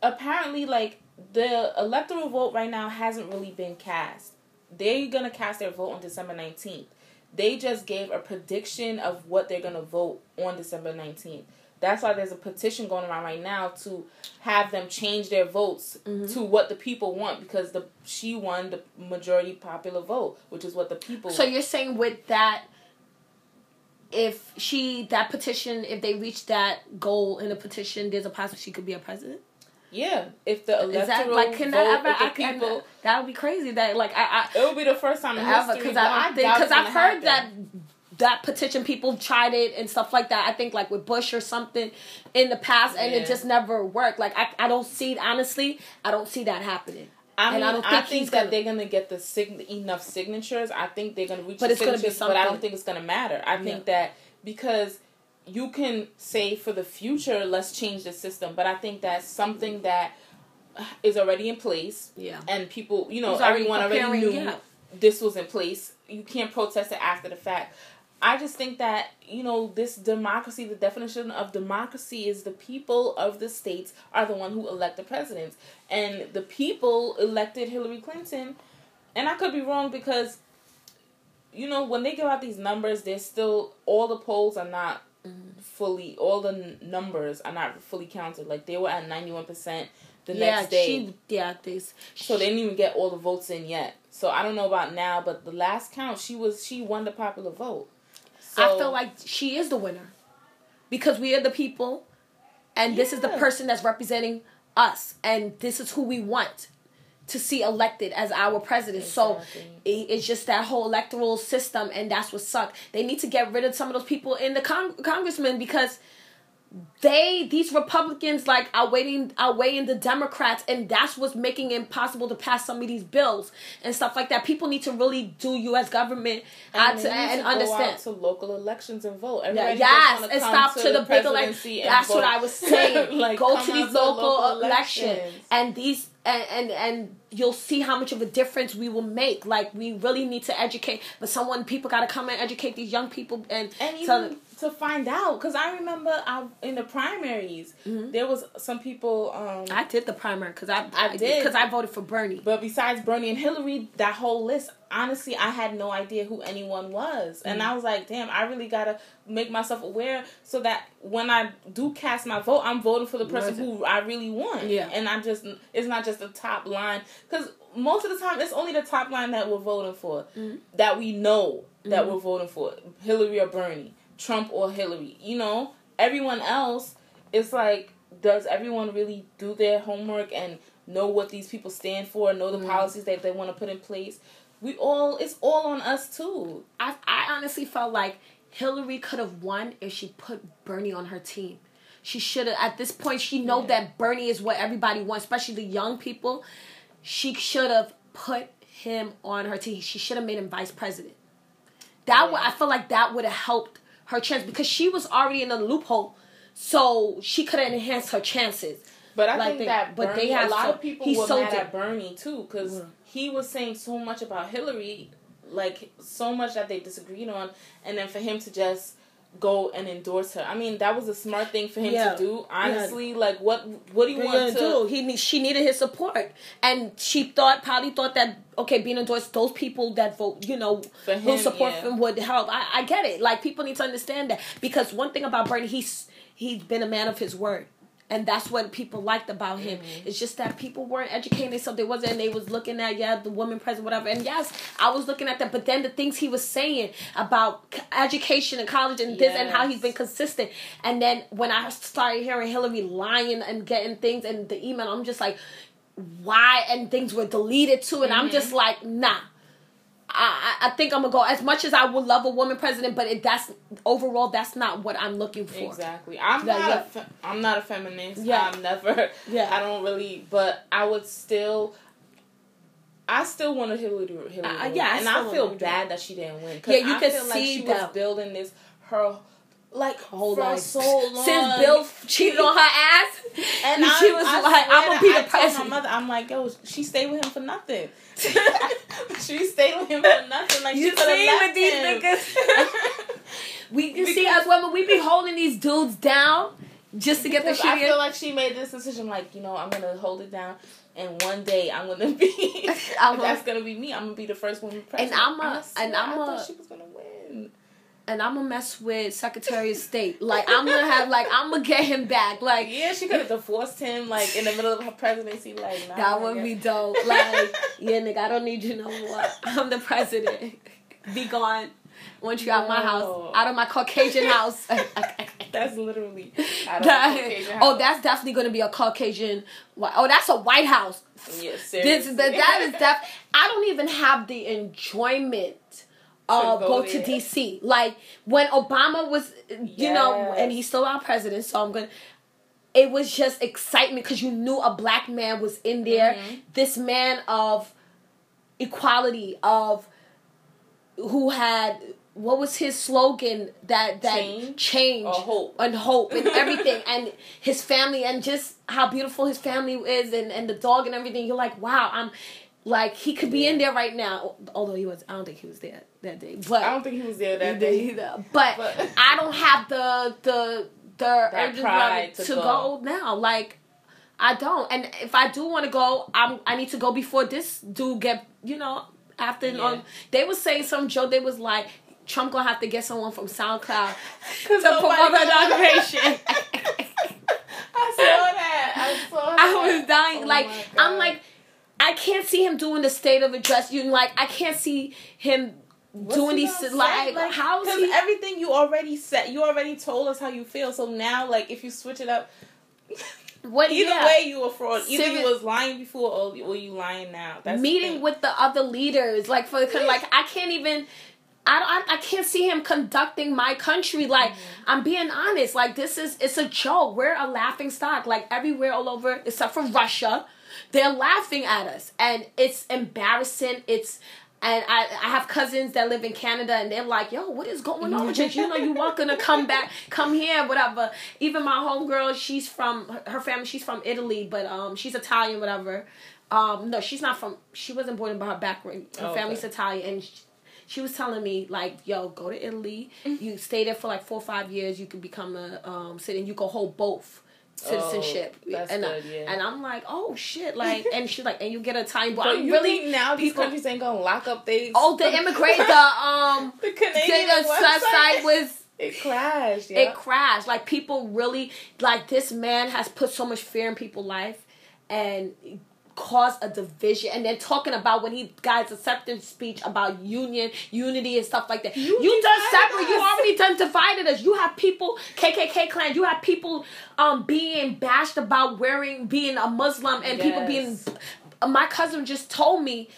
apparently, like the electoral vote right now hasn't really been cast. They're gonna cast their vote on December nineteenth they just gave a prediction of what they're going to vote on December 19th. That's why there's a petition going around right now to have them change their votes mm-hmm. to what the people want because the she won the majority popular vote, which is what the people. So you're saying with that, if she that petition, if they reach that goal in a petition, there's a possibility she could be a president. Yeah, if the electoral that, like, can vote, that ever, I, people, that would be crazy. That like I, I it would be the first time in ever because I think, because I've heard happen. that that petition people tried it and stuff like that. I think like with Bush or something in the past, and yeah. it just never worked. Like I, I don't see honestly, I don't see that happening. I mean, I, don't think, I think that gonna, they're gonna get the sig- enough signatures. I think they're gonna reach but the signatures, gonna be something. but I don't think it's gonna matter. I think yeah. that because you can say for the future, let's change the system. But I think that's something that is already in place. Yeah. And people, you know, everyone already knew yeah. this was in place. You can't protest it after the fact. I just think that, you know, this democracy, the definition of democracy is the people of the states are the one who elect the presidents. And the people elected Hillary Clinton. And I could be wrong because, you know, when they give out these numbers, they're still, all the polls are not Mm-hmm. fully all the n- numbers are not fully counted. Like they were at ninety one percent the yeah, next day. She, yeah, this. So they didn't even get all the votes in yet. So I don't know about now, but the last count, she was she won the popular vote. So, I feel like she is the winner because we are the people, and yeah. this is the person that's representing us, and this is who we want to see elected as our president. Exactly. So it's just that whole electoral system, and that's what sucked. They need to get rid of some of those people in the con- congressmen because they these Republicans like are waiting are weighing the Democrats and that's what's making it impossible to pass some of these bills and stuff like that. People need to really do US government and, to, and to understand to local elections and vote. Everybody yes, and stop to, to the, the big election. That's vote. what I was saying. (laughs) like, Go to these local, local elections. elections and these and, and and you'll see how much of a difference we will make. Like we really need to educate, but someone people got to come and educate these young people and and even to find out because I remember I in the primaries mm-hmm. there was some people. Um, I did the primary because I, I, I did because I voted for Bernie. But besides Bernie and Hillary, that whole list, honestly, I had no idea who anyone was, and I was like, damn, I really gotta make myself aware so that when I do cast my vote, I'm voting for the person who I really want. Yeah, and I just it's not just the top line because most of the time it's only the top line that we're voting for mm-hmm. that we know that mm-hmm. we're voting for Hillary or Bernie. Trump or Hillary. You know, everyone else, it's like, does everyone really do their homework and know what these people stand for, know the mm. policies that they want to put in place? We all, it's all on us too. I, I honestly felt like Hillary could have won if she put Bernie on her team. She should have. At this point, she know yeah. that Bernie is what everybody wants, especially the young people she should have put him on her team. She should have made him vice president. That yeah. I feel like that would have helped her chance because she was already in a loophole, so she could have enhanced her chances. But I like think they, that Bernie, but they have a lot so, of people were mad it. at Bernie too because mm. He was saying so much about Hillary, like so much that they disagreed on, and then for him to just go and endorse her. I mean, that was a smart thing for him yeah. to do. Honestly, yeah. like what what do you want to do? He she needed his support, and she thought probably thought that okay, being endorsed, those people that vote, you know, for him, who support yeah. him would help. I, I get it. Like people need to understand that because one thing about Bernie, he's he's been a man of his word and that's what people liked about him. Mm-hmm. It's just that people weren't educated, so they wasn't. And they was looking at yeah, the woman president, whatever. And yes, I was looking at that. But then the things he was saying about education and college and yes. this and how he's been consistent. And then when I started hearing Hillary lying and getting things and the email, I'm just like, why? And things were deleted too, and mm-hmm. I'm just like, nah. I, I think I'm gonna go as much as I would love a woman president, but it, that's overall that's not what I'm looking for. Exactly. I'm not. Yeah. A fe- I'm not a feminist. Yeah. I'm never. Yeah. I don't really, but I would still. I still Hillary to Hillary. Uh, yeah, and I feel bad that she didn't win. Yeah, you I can see like she that. was building this her like whole for life. so long since Bill cheated on her ass, and (laughs) I, she was I like, "I'm gonna be the president." My mother, I'm like, "Yo, she stayed with him for nothing." (laughs) she stayed with him for nothing. Like you see with these him. niggas. (laughs) we you see as women, we be holding these dudes down just to get the shit. I feel like she made this decision. Like you know, I'm gonna hold it down. And one day I'm gonna be. I'm that's gonna be me. I'm gonna be the first woman president. And I'm a. and I'm a. she was gonna win and I'm gonna mess with Secretary of State. Like I'm gonna have like I'm gonna get him back. Like yeah, she could have divorced him like in the middle of her presidency. Like nah, that would be dope. (laughs) Like yeah, nigga, I don't need you no more. I'm the president. Be gone. Once you no. out my house, out of my Caucasian house. (laughs) (laughs) that's literally that, Oh, that's definitely gonna be a Caucasian. Oh, that's a White House. Yes, yeah, this, that, that is def. I don't even have the enjoyment uh, go, go to DC. Like when Obama was, you yes. know, and he's still our president, so I'm gonna. It was just excitement because you knew a black man was in there. Mm-hmm. This man of equality, of who had what was his slogan that that change, change hope. and hope and (laughs) everything and his family and just how beautiful his family is and and the dog and everything you're like wow i'm like he could be yeah. in there right now, although he was. I don't think he was there that day. But I don't think he was there that day either. But, but (laughs) I don't have the the the urge to, to go. go now. Like I don't. And if I do want to go, I'm I need to go before this dude get you know after yeah. um, they was saying some joke. They was like Trump gonna have to get someone from SoundCloud (laughs) to promote the inauguration. I saw that. I saw that. I was dying. Oh like I'm like I can't see him doing the state of address. You like I can't see him What's doing these like, like how because everything you already said you already told us how you feel so now like if you switch it up (laughs) what either yeah. way you were fraud either Serious. you was lying before or, or you lying now that's meeting the with the other leaders like for the like I can't even I, I, I can't see him conducting my country like mm-hmm. I'm being honest like this is it's a joke we're a laughing stock like everywhere all over except for Russia they're laughing at us, and it's embarrassing. It's and I, I have cousins that live in Canada and they're like, yo, what is going on with you? You know, you want gonna come back, come here, whatever. Even my homegirl, she's from her family, she's from Italy, but um she's Italian, whatever. Um, no, she's not from she wasn't born in her background. Her oh, family's okay. Italian and she, she was telling me like, yo, go to Italy. Mm-hmm. You stay there for like four or five years. You can become a um, citizen. You can hold both citizenship. Oh, and, good, yeah. and I'm like, oh shit, like, (laughs) and she's like, and you get a time. But, I'm really now these people, countries ain't gonna lock up they. Oh, the (laughs) immigrant, the um, (laughs) the Canadian the website was. It crashed. Yeah. It crashed. Like people really like this man has put so much fear in people's life, and cause a division and then talking about when he his acceptance speech about union unity and stuff like that you, you done separate us. you already done divided us you have people kkk Klan you have people um being bashed about wearing being a muslim and yes. people being my cousin just told me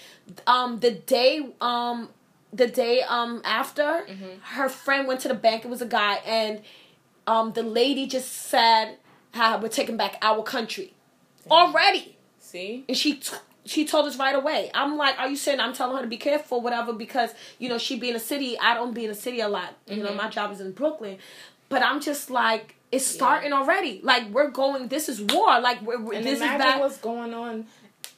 um the day um the day um after mm-hmm. her friend went to the bank it was a guy and um the lady just said how we're taking back our country already See? And she she told us right away. I'm like, are you saying I'm telling her to be careful, whatever, because you know she be in a city. I don't be in a city a lot. You mm-hmm. know, my job is in Brooklyn, but I'm just like, it's starting yeah. already. Like we're going. This is war. Like we're, and this imagine is bad. what's going on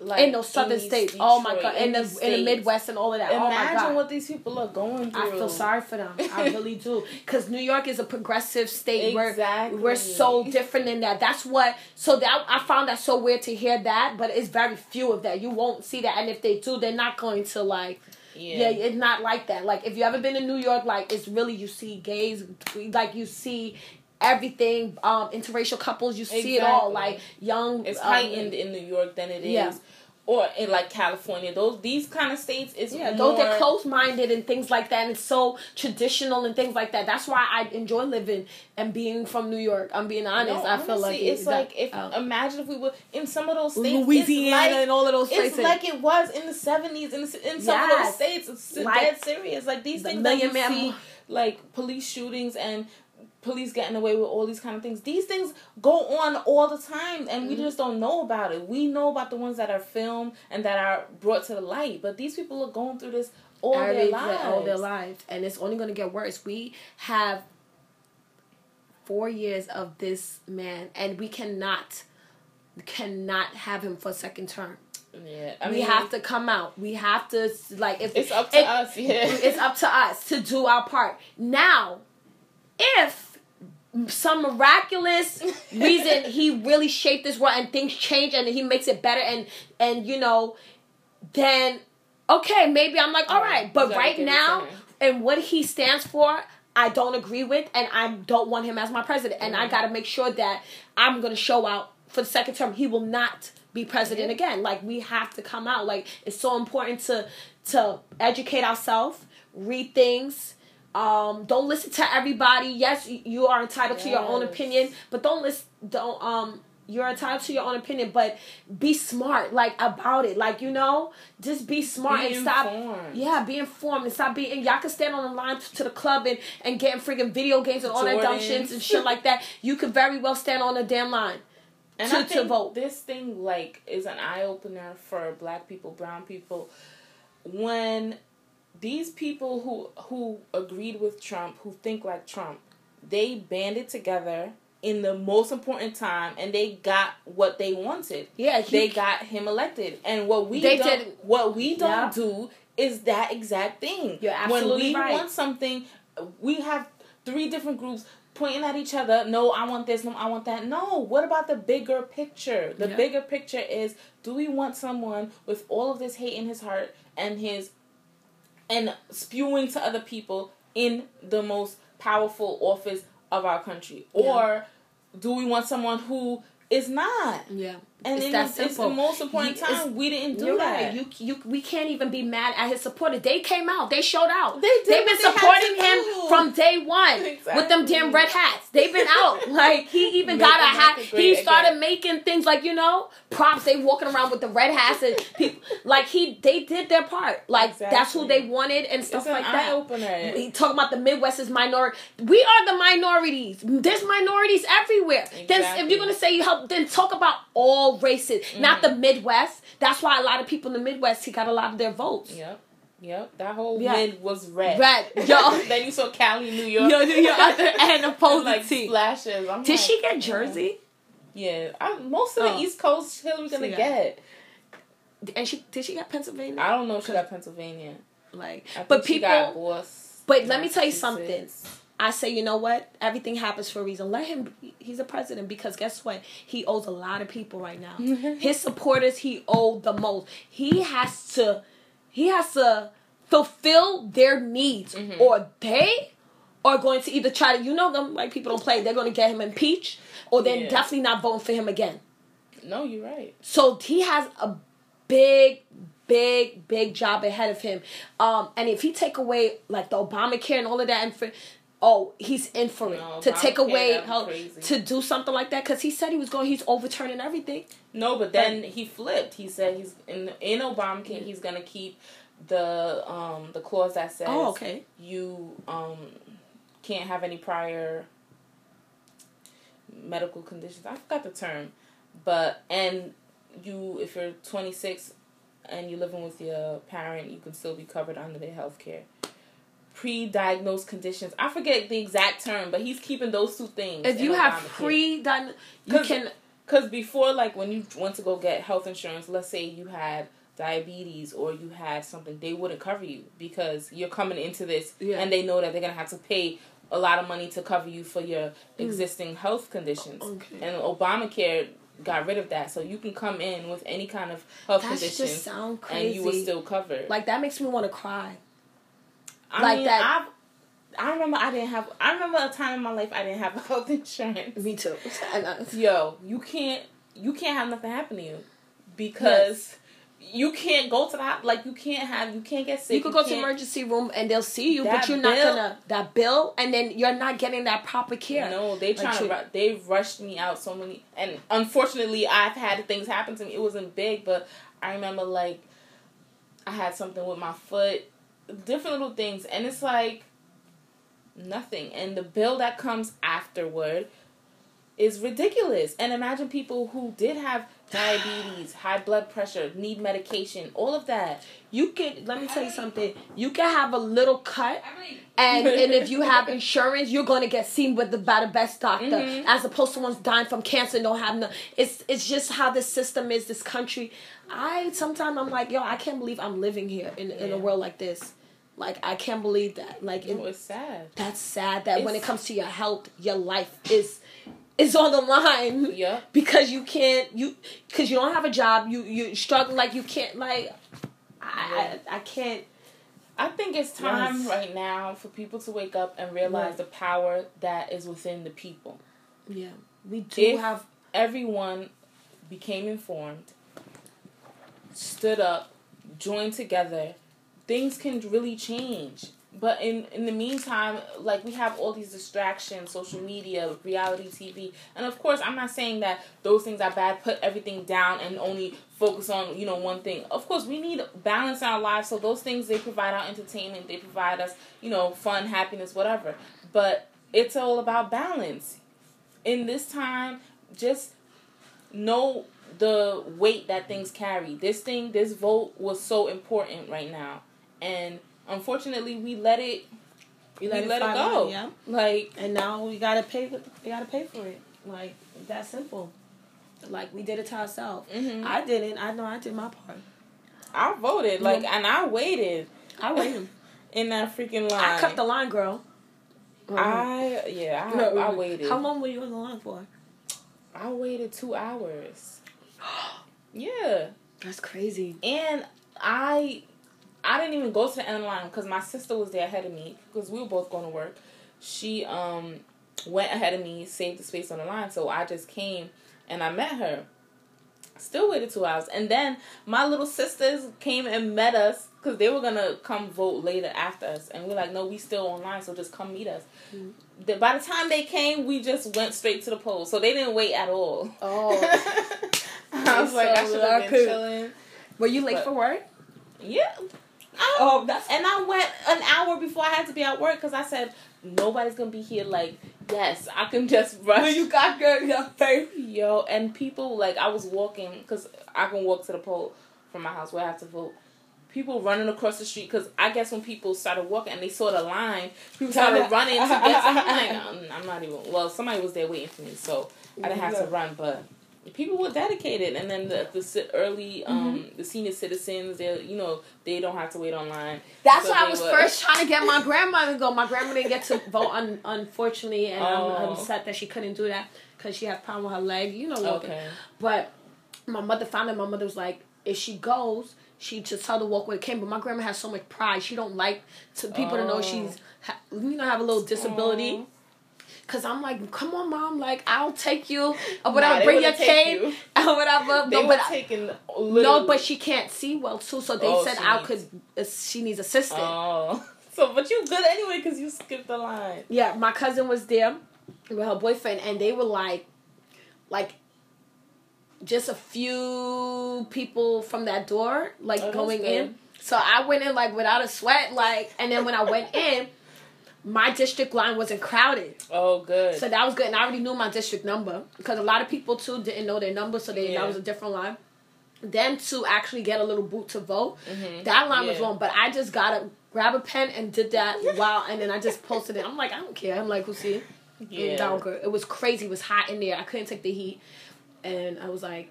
like in those southern in states. Detroit, oh my god, in, in the in the Midwest and all of that. Imagine oh my god, what these people are going through. I feel sorry for them. I (laughs) really do, because New York is a progressive state. Exactly. We're we're so different in that. That's what. So that I found that so weird to hear that, but it's very few of that. You won't see that, and if they do, they're not going to like. Yeah. yeah, it's not like that. Like if you ever been in New York, like it's really you see gays, like you see everything um interracial couples you see it all like young it's um, heightened in new york than it is yeah or in like California, those these kind of states is yeah, more... those are close minded and things like that, and it's so traditional and things like that. That's why I enjoy living and being from New York. I'm being honest. No, I feel like it's, like if uh, imagine if we were in some of those states, Louisiana like, and all of those places. It's like it was in the seventies in, in some yes. of those states. It's like, dead serious. Like these the things that you see, like police shootings and police getting away with all these kind of things. These things go on all the time and we mm-hmm. just don't know about it. We know about the ones that are filmed and that are brought to the light, but these people are going through this all their lives. All their lives. And it's only going to get worse. We have 4 years of this man and we cannot cannot have him for a second term. Yeah, I mean, we have to come out. We have to like if it's up to us. Yeah, it's up to us to do our part. Now, if some miraculous reason (laughs) he really shaped this world and things change and he makes it better and and you know then okay maybe i'm like all right. but right now and what he stands for i don't agree with and i don't want him as my president. And i got to make sure that i'm going to show out for the second term. He will not be president again. Like we have to come out. Like it's so important to to educate ourselves read things um, don't listen to everybody. Yes, you are entitled yes. to your own opinion, but don't listen. Don't um. You're entitled to your own opinion, but be smart, like about it. Like you know, just be smart be and informed. stop. Yeah, be informed and stop being. Y'all can stand on the line to the club and and getting freaking video games and all that dumb shit and shit like that. You could very well stand on the damn line. And to, I think to vote. This thing like is an eye opener for black people, brown people. When these people who who agreed with Trump, who think like Trump, they banded together in the most important time and they got what they wanted. Yeah, he, they got him elected. And what we don't did, what we don't yeah. do is that exact thing. You're absolutely When we right. want something, we have three different groups pointing at each other. No, I want this. No, I want that. No. What about the bigger picture? The yeah. bigger picture is: Do we want someone with all of this hate in his heart and his and spewing to other people in the most powerful office of our country? Yeah. Or do we want someone who is not? Yeah. And it's, that it's the most important he, time we didn't do that. Right. You, you, we can't even be mad at his supporters. They came out. They showed out. They did, They've been supporting him from day one exactly. with them damn red hats. They've been out. (laughs) like he even got a hat. He started again. making things like you know props. They walking around with the red hats and (laughs) people like he. They did their part. Like exactly. that's who they wanted and stuff it's like that. Opener. He talking about the Midwest is minority. We are the minorities. There's minorities everywhere. Exactly. Then if you're gonna say you help, then talk about all races. Mm-hmm not the Midwest. That's why a lot of people in the Midwest he got a lot of their votes. Yep. Yep, that whole yeah. mid was red. Red, (laughs) yo. then you saw Cali, New York. Yo, New York, (laughs) and opposing like team. splashes. I'm Did like, she get Jersey? Yeah, I, most of the oh. East Coast Hillary gonna get. And she did she get Pennsylvania? I don't know if she got Pennsylvania. Like, but people. but let me tell you something. I say, you know what? Everything happens for a reason. Let him. He's a president because guess what? He owes a lot of people right now. (laughs) His supporters, he owed the most. He has to. He has to fulfill their needs, mm-hmm. or they are going to either try to. You know them like people don't play. They're going to get him impeached, or they're yeah. definitely not voting for him again. No, you're right. So he has a big, big, big job ahead of him. Um, and if he take away like the Obamacare and all of that, and for oh, he's in for it no, to take away how to do something like that because he said he was going. He's overturning everything. No, but then but, he flipped. He said he's in in Obamacare. He's gonna keep the um the clause that says oh okay you um can't have any prior medical conditions. I forgot the term, but and you if you're 26 and you're living with your parent, you can still be covered under their health care. Pre-diagnosed conditions. I forget the exact term, but he's keeping those two things. If you have pre-diagnosed, you can. Because before, like when you went to go get health insurance, let's say you had diabetes or you had something, they wouldn't cover you because you're coming into this yeah. and they know that they're gonna have to pay a lot of money to cover you for your mm. existing health conditions. Okay. And Obamacare got rid of that, so you can come in with any kind of health That's condition, just sound crazy. and you were still covered. Like that makes me want to cry. I like mean, that. I've, I remember I didn't have. I remember a time in my life I didn't have (laughs) health insurance. Me too. Yo, you can't. You can't have nothing happen to you because. Yes you can't go to that like you can't have you can't get sick. You could go to emergency room and they'll see you, but you're not gonna that bill, and then you're not getting that proper care. No, they trying like, to they've rushed me out so many, and unfortunately, I've had things happen to me. It wasn't big, but I remember like I had something with my foot, different little things, and it's like nothing, and the bill that comes afterward is ridiculous. And imagine people who did have (sighs) diabetes, high blood pressure, need medication, all of that. You can let me tell you something. You can have a little cut, and (laughs) and if you have insurance, you're going to get seen with the by the best doctor, mm-hmm. as opposed to ones dying from cancer and don't have no. It's it's just how the system is. This country, I sometimes I'm like, yo, I can't believe I'm living here in yeah. in a world like this. Like I can't believe that. Like it, it's sad. That's sad. That it's, when it comes to your health, your life is is on the line. Yeah. Because you can't you because you don't have a job. You you struggle like you can't like. I. I, I can't. I think it's time yes. right now for people to wake up and realize the power that is within the people. Yeah, we do if have. Everyone became informed, stood up, joined together. Things can really change. But in in the meantime like we have all these distractions social media reality tv and of course i'm not saying that those things are bad. Put everything down and only focus on you know one thing. Of course we need balance in our lives. So those things they provide our entertainment. They provide us you know fun happiness whatever. But it's all about balance. In this time just know the weight that things carry. This thing this vote was so important right now and unfortunately we let it we let, we it, let it go. yeah. Like and now we gotta pay we gotta pay for it. Like that simple. Like we did it to ourselves. Mm-hmm. I didn't. I know I did my part. I voted like and I waited. I waited (laughs) in that freaking line. I cut the line, girl. I yeah, I, I waited. How long were you in the line for? I waited two hours. (gasps) yeah, that's crazy. And I I didn't even go to the end line because my sister was there ahead of me because we were both going to work. She um went ahead of me, saved the space on the line, so I just came and I met her. Still waited two hours, and then my little sisters came and met us because they were gonna come vote later after us, and we're like, no, we still online, so just come meet us. Mm-hmm. By the time they came, we just went straight to the poll, so they didn't wait at all. Oh, (laughs) (laughs) I was so like, I should have been chilling. Were you late but, for work? Yeah, oh, um, that's and I went an hour before I had to be at work because I said nobody's gonna be here. Like, yes, I can just (laughs) rush. When you got good, your face, yo, and people like I was walking because I can walk to the poll from my house where I have to vote. People running across the street because I guess when people started walking and they saw the line, people started (laughs) running to get. (laughs) I'm like, I'm not even. Well, somebody was there waiting for me, so I didn't have to run, but people were dedicated and then the the early um mm-hmm. the senior citizens they you know they don't have to wait online that's so why i was were. first trying to get my (laughs) grandmother to go my grandma didn't get to vote un- unfortunately and oh. i'm upset that she couldn't do that because she had problem with her leg you know okay. but my mother found it my mother was like if she goes she just tell the walk where it came but my grandma has so much pride she don't like to people oh. to know she's you know have a little disability oh. Cause I'm like, come on, mom, like I'll take you (laughs) or whatever, nah, bring your cane (laughs) or whatever. They no, were taking no, but she can't see well too, so they oh, said I could. Uh, she needs assistance. Oh, (laughs) so but you good anyway because you skipped the line. Yeah, my cousin was there with her boyfriend, and they were like, like just a few people from that door, like oh, going in. So I went in like without a sweat, like, and then when I went in my district line wasn't crowded. Oh, good. So that was good, and I already knew my district number because a lot of people too didn't know their number, so they yeah. that was a different line. then to actually get a little boot to vote, mm-hmm. that line yeah. was long. But I just got to grab a pen and did that (laughs) while, and then I just posted it. I'm like, I don't care. I'm like, we'll see. Yeah. It was crazy. It was hot in there. I couldn't take the heat, and I was like,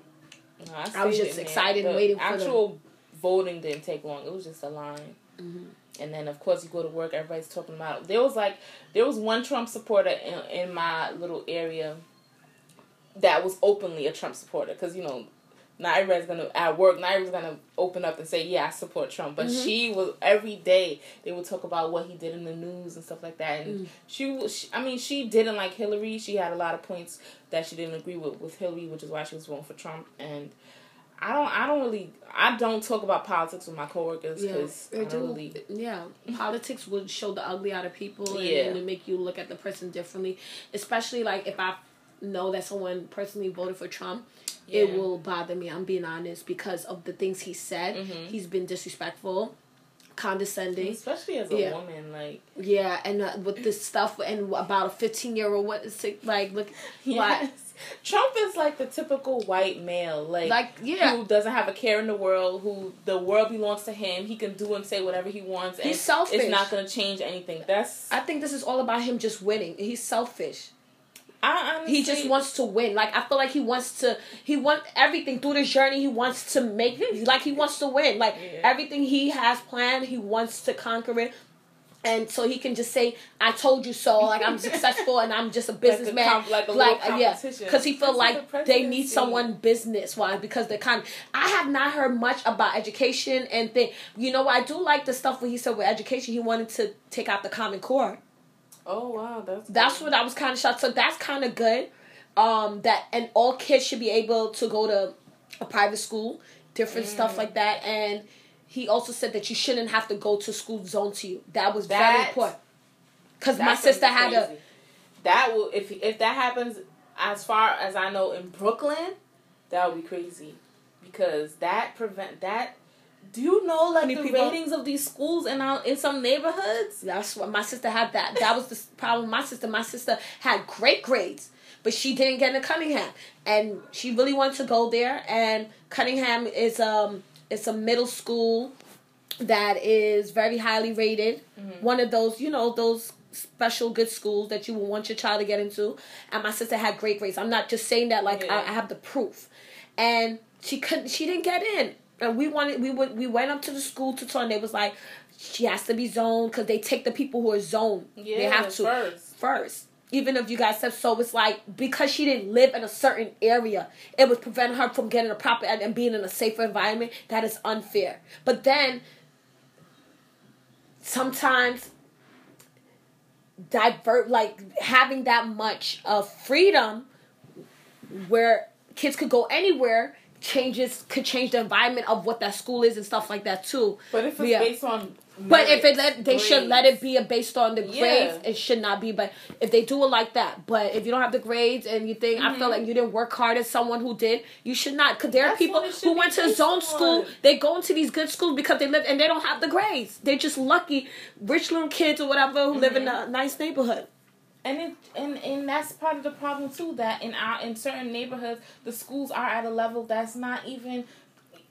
no, I, I, was just excited and waiting for actual voting didn't take long. It was just a line. Mm-hmm. And then, of course, you go to work. Everybody's talking about. It. There was like, there was one Trump supporter in, in my little area that was openly a Trump supporter because you know not everybody's gonna at work. Not everybody's gonna open up and say, "Yeah, I support Trump." But mm-hmm. she was every day they would talk about what he did in the news and stuff like that. And mm. she was, I mean, she didn't like Hillary. She had a lot of points that she didn't agree with with Hillary, which is why she was voting for Trump. And I don't, I don't really, I don't talk about politics with my coworkers because yeah, I don't really. Yeah, politics would show the ugly out of people and, yeah. and make you look at the person differently. Especially like if I know that someone personally voted for Trump yeah. it will bother me. I'm being honest because of the things he said. Mm-hmm. He's been disrespectful, condescending, especially as a yeah. woman. Like yeah, and uh, with this stuff and about a 15 year old. What is it like? Look, (laughs) yes. Trump is like the typical white male, like, like yeah, who doesn't have a care in the world, who the world belongs to him. He can do and say whatever he wants. He's selfish. It's not going to change anything. That's. I think this is all about him just winning. He's selfish. I honestly, he just wants to win. Like I feel like he wants to. He wants everything through this journey. He wants to make. Hmm. like he wants to win. Like yeah. everything he has planned, he wants to conquer it. And so he can just say, "I told you so." Like I'm successful, and I'm just a (laughs) businessman. Like, a, like, like yeah, because he feel like the they need someone business wise because they're kind. Of, I have not heard much about education and thing. You know, I do like the stuff where he said with education, he wanted to take out the Common Core. Oh wow, that's that's what I was kind of shocked. So that's kind of good. Um, that and all kids should be able to go to a private school, different mm. stuff like that. And he also said that you shouldn't have to go to school zone to you. That was very important. Because my sister had a. That will if if that happens as far as I know in Brooklyn, that would be crazy, because that prevent that do you know like the people? ratings of these schools in our in some neighborhoods? That's what my sister had. That that was the problem. My sister, my sister had great grades, but she didn't get into Cunningham, and she really wanted to go there. And Cunningham is um it's a middle school that is very highly rated. Mm-hmm. One of those, you know, those special good schools that you would want your child to get into. And my sister had great grades. I'm not just saying that like yeah. I, I have the proof. And she couldn't. She didn't get in and we wanted we would we went up to the school to turn. They was like, she has to be zoned because they take the people who are zoned. Yeah, they have to first. First, even if you guys said so, it's like because she didn't live in a certain area, it would prevent her from getting a proper and being in a safer environment. That is unfair. But then sometimes divert like having that much of freedom where kids could go anywhere changes could change the environment of what that school is and stuff like that too. But if it's yeah. based on but if it let, they grades. should let it be a based on the grades. Yeah. It should not be. But if they do it like that, but if you don't have the grades and you think mm-hmm. I feel like you didn't work hard as someone who did, you should not. Because there That's are people who went to zone school. They go into these good schools because they live and they don't have the grades. They're just lucky, rich little kids or whatever who mm-hmm. live in mm-hmm. a nice neighborhood and it and and that's part of the problem too that in our in certain neighborhoods the schools are at a level that's not even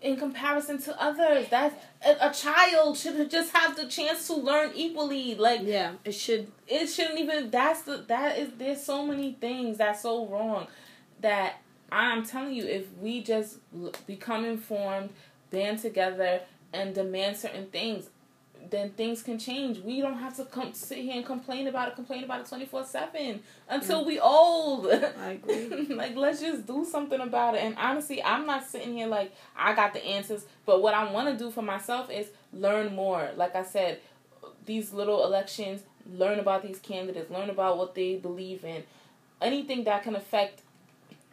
in comparison to others. That's a, a child should (laughs) just have the chance to learn equally like yeah it should. it shouldn't even that's the that is there's so many things that's so wrong that i'm telling you if we just become informed band together and demand certain things then things can change. We don't have to come sit here and complain about it, complain about it twenty four seven until mm. we old. I (laughs) agree. like let's just do something about it. And honestly, I'm not sitting here like I got the answers, but what I want to do for myself is learn more. Like I said, these little elections, learn about these candidates, learn about what they believe in. Anything that can affect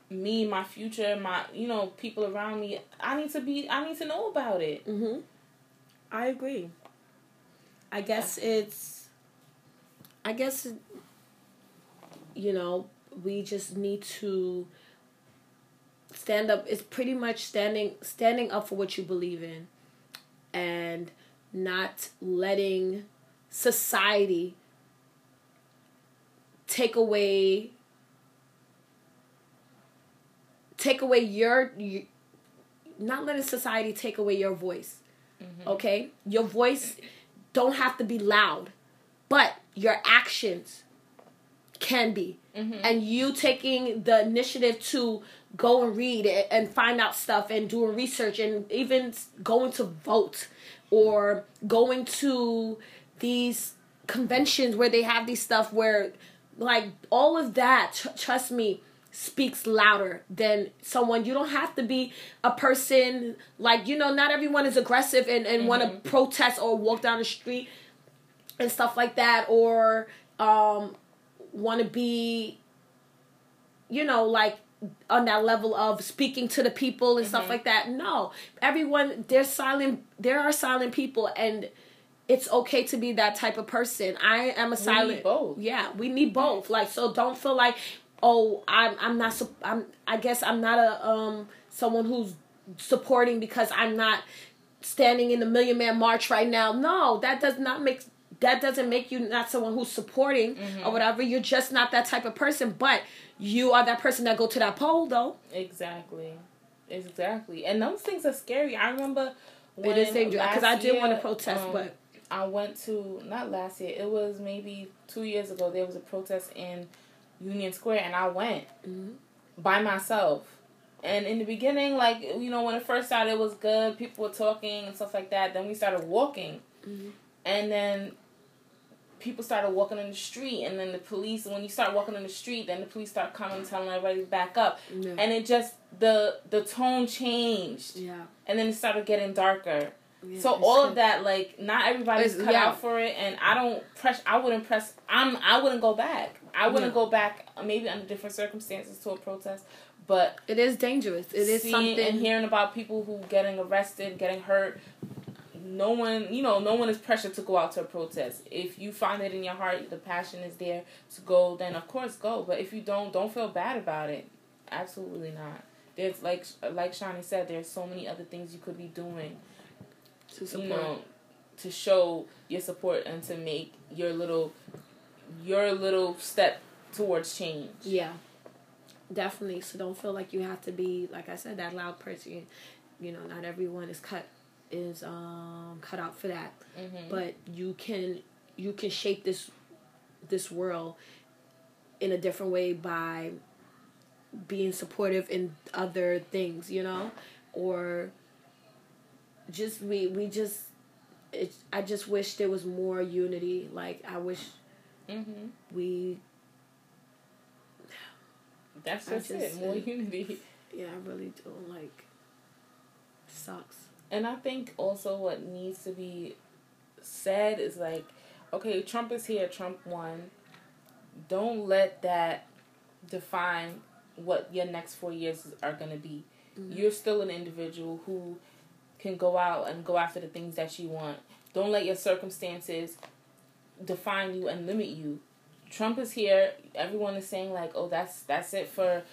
me, my future, my you know people around me. I need to be. I need to know about it. Mhm. I agree. I guess it's I guess you know, we just need to stand up it's pretty much standing standing up for what you believe in and not letting society take away take away your not letting society take away your voice. Mm-hmm. Okay? Your voice don't have to be loud, but your actions can be. Mm-hmm. And you taking the initiative to go and read and find out stuff and doing research and even going to vote or going to these conventions where they have these stuff where like all of that tr- trust me speaks louder than someone you don't have to be a person like you know not everyone is aggressive and, and mm-hmm. want to protest or walk down the street and stuff like that or um want to be you know like on that level of speaking to the people and mm-hmm. stuff like that no everyone there's silent there are silent people and it's okay to be that type of person. I am a silent. both. Yeah, we need both. Like so, don't feel like oh, I'm I'm not I'm I guess I'm not a um someone who's supporting because I'm not standing in the Million Man March right now. No, that does not make that doesn't make you not someone who's supporting mm-hmm. or whatever. You're just not that type of person, but you are that person that go to that poll though. Exactly. Exactly. And those things are scary. I remember it is dangerous because I did want to protest, um, but I went to not last year. It was maybe two years ago. There was a protest in Union Square, and I went mm-hmm. by myself. And in the beginning, like you know, when it first started, it was good. People were talking and stuff like that. Then we started walking, mm-hmm. and then people started walking in the street, and then the police. When you start walking in the street, then the police start coming, telling everybody to back up, yeah. and it just the the tone changed. Yeah, and then it started getting darker. Yeah, so all of that, like, not everybody's cut yeah. out for it, and I don't press. I wouldn't press. I'm. I wouldn't go back. I wouldn't go back. Uh, maybe under different circumstances to a protest, but it is dangerous. It is something. And hearing about people who getting arrested, getting hurt. No one, you know, no one is pressured to go out to a protest. If you find it in your heart, the passion is there to go, then of course go. But if you don't, don't feel bad about it. Absolutely not. There's like like Shani said, there's so many other things you could be doing to support. You know, to show your support and to make your little your little step towards change. Yeah. Definitely. So don't feel like you have to be like I said, that loud person. You know, not everyone is cut is um cut out for that. Mm-hmm. But you can you can shape this this world in a different way by being supportive in other things, you know? Or just we we just it, I just wish there was more unity. Like I wish mm-hmm. we. That's just, just it. More unity. Yeah, I really don't Like, sucks. And I think also what needs to be said is like, okay, Trump is here. Trump won. Don't let that define what your next four years are gonna be. Mm-hmm. You're still an individual who can go out and go after the things that you want. Don't let your circumstances define you and limit you. Trump is here. Everyone is saying like, "Oh, that's that's it for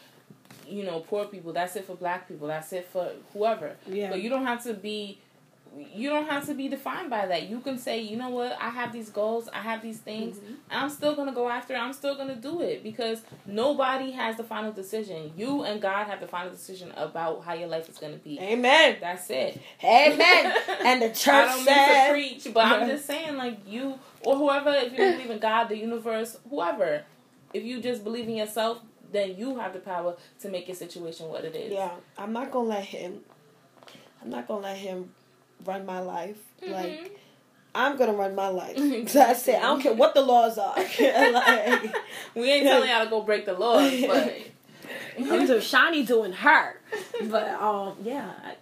you know, poor people. That's it for black people. That's it for whoever." Yeah. But you don't have to be you don't have to be defined by that. You can say, you know what, I have these goals, I have these things, mm-hmm. I'm still gonna go after it, I'm still gonna do it because nobody has the final decision. You and God have the final decision about how your life is gonna be. Amen. That's it. Amen. (laughs) and the church I don't said, mean to preach, but I'm (laughs) just saying, like you or whoever, if you believe in God, the universe, whoever, if you just believe in yourself, then you have the power to make your situation what it is. Yeah, I'm not gonna let him. I'm not gonna let him run my life. Mm-hmm. Like I'm gonna run my life. (laughs) (laughs) That's it. I don't care what the laws are. (laughs) like, we ain't telling y'all to go break the laws, but I'm just Shani doing her. But um, yeah, I,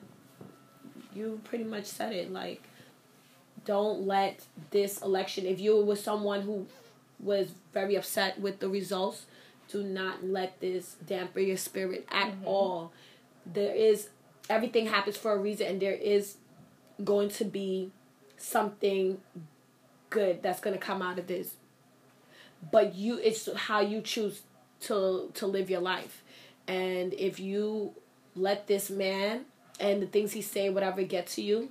you pretty much said it. Like, don't let this election. If you were someone who was very upset with the results, do not let this dampen your spirit at mm-hmm. all. There is everything happens for a reason, and there is going to be something good that's going to come out of this but you it's how you choose to to live your life and if you let this man and the things he say whatever get to you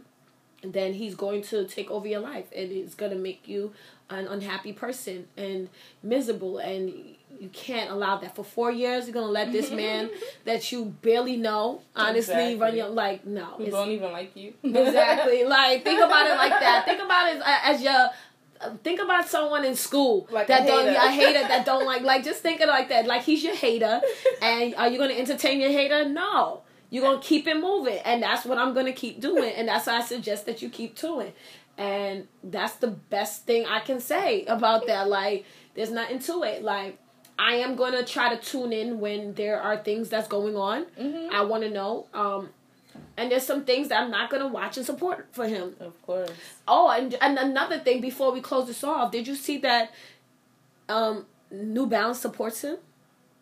then he's going to take over your life and it's going to make you an unhappy person and miserable and you can't allow that for four years. You're gonna let this (laughs) man that you barely know, honestly, exactly. run your like no. Who don't even like you. (laughs) exactly. Like think about it like that. Think about it as your think about someone in school like that a don't hater. a hater that don't like like just think it like that like he's your hater (laughs) and are you going to entertain your hater no you're going to keep it moving and that's what i'm going to keep doing and that's why i suggest that you keep doing and that's the best thing i can say about that like there's nothing to it like i am going to try to tune in when there are things that's going on mm-hmm. i want to know um and there's some things that I'm not gonna watch and support for him. Of course. Oh, and and another thing before we close this off, did you see that um New Balance supports him?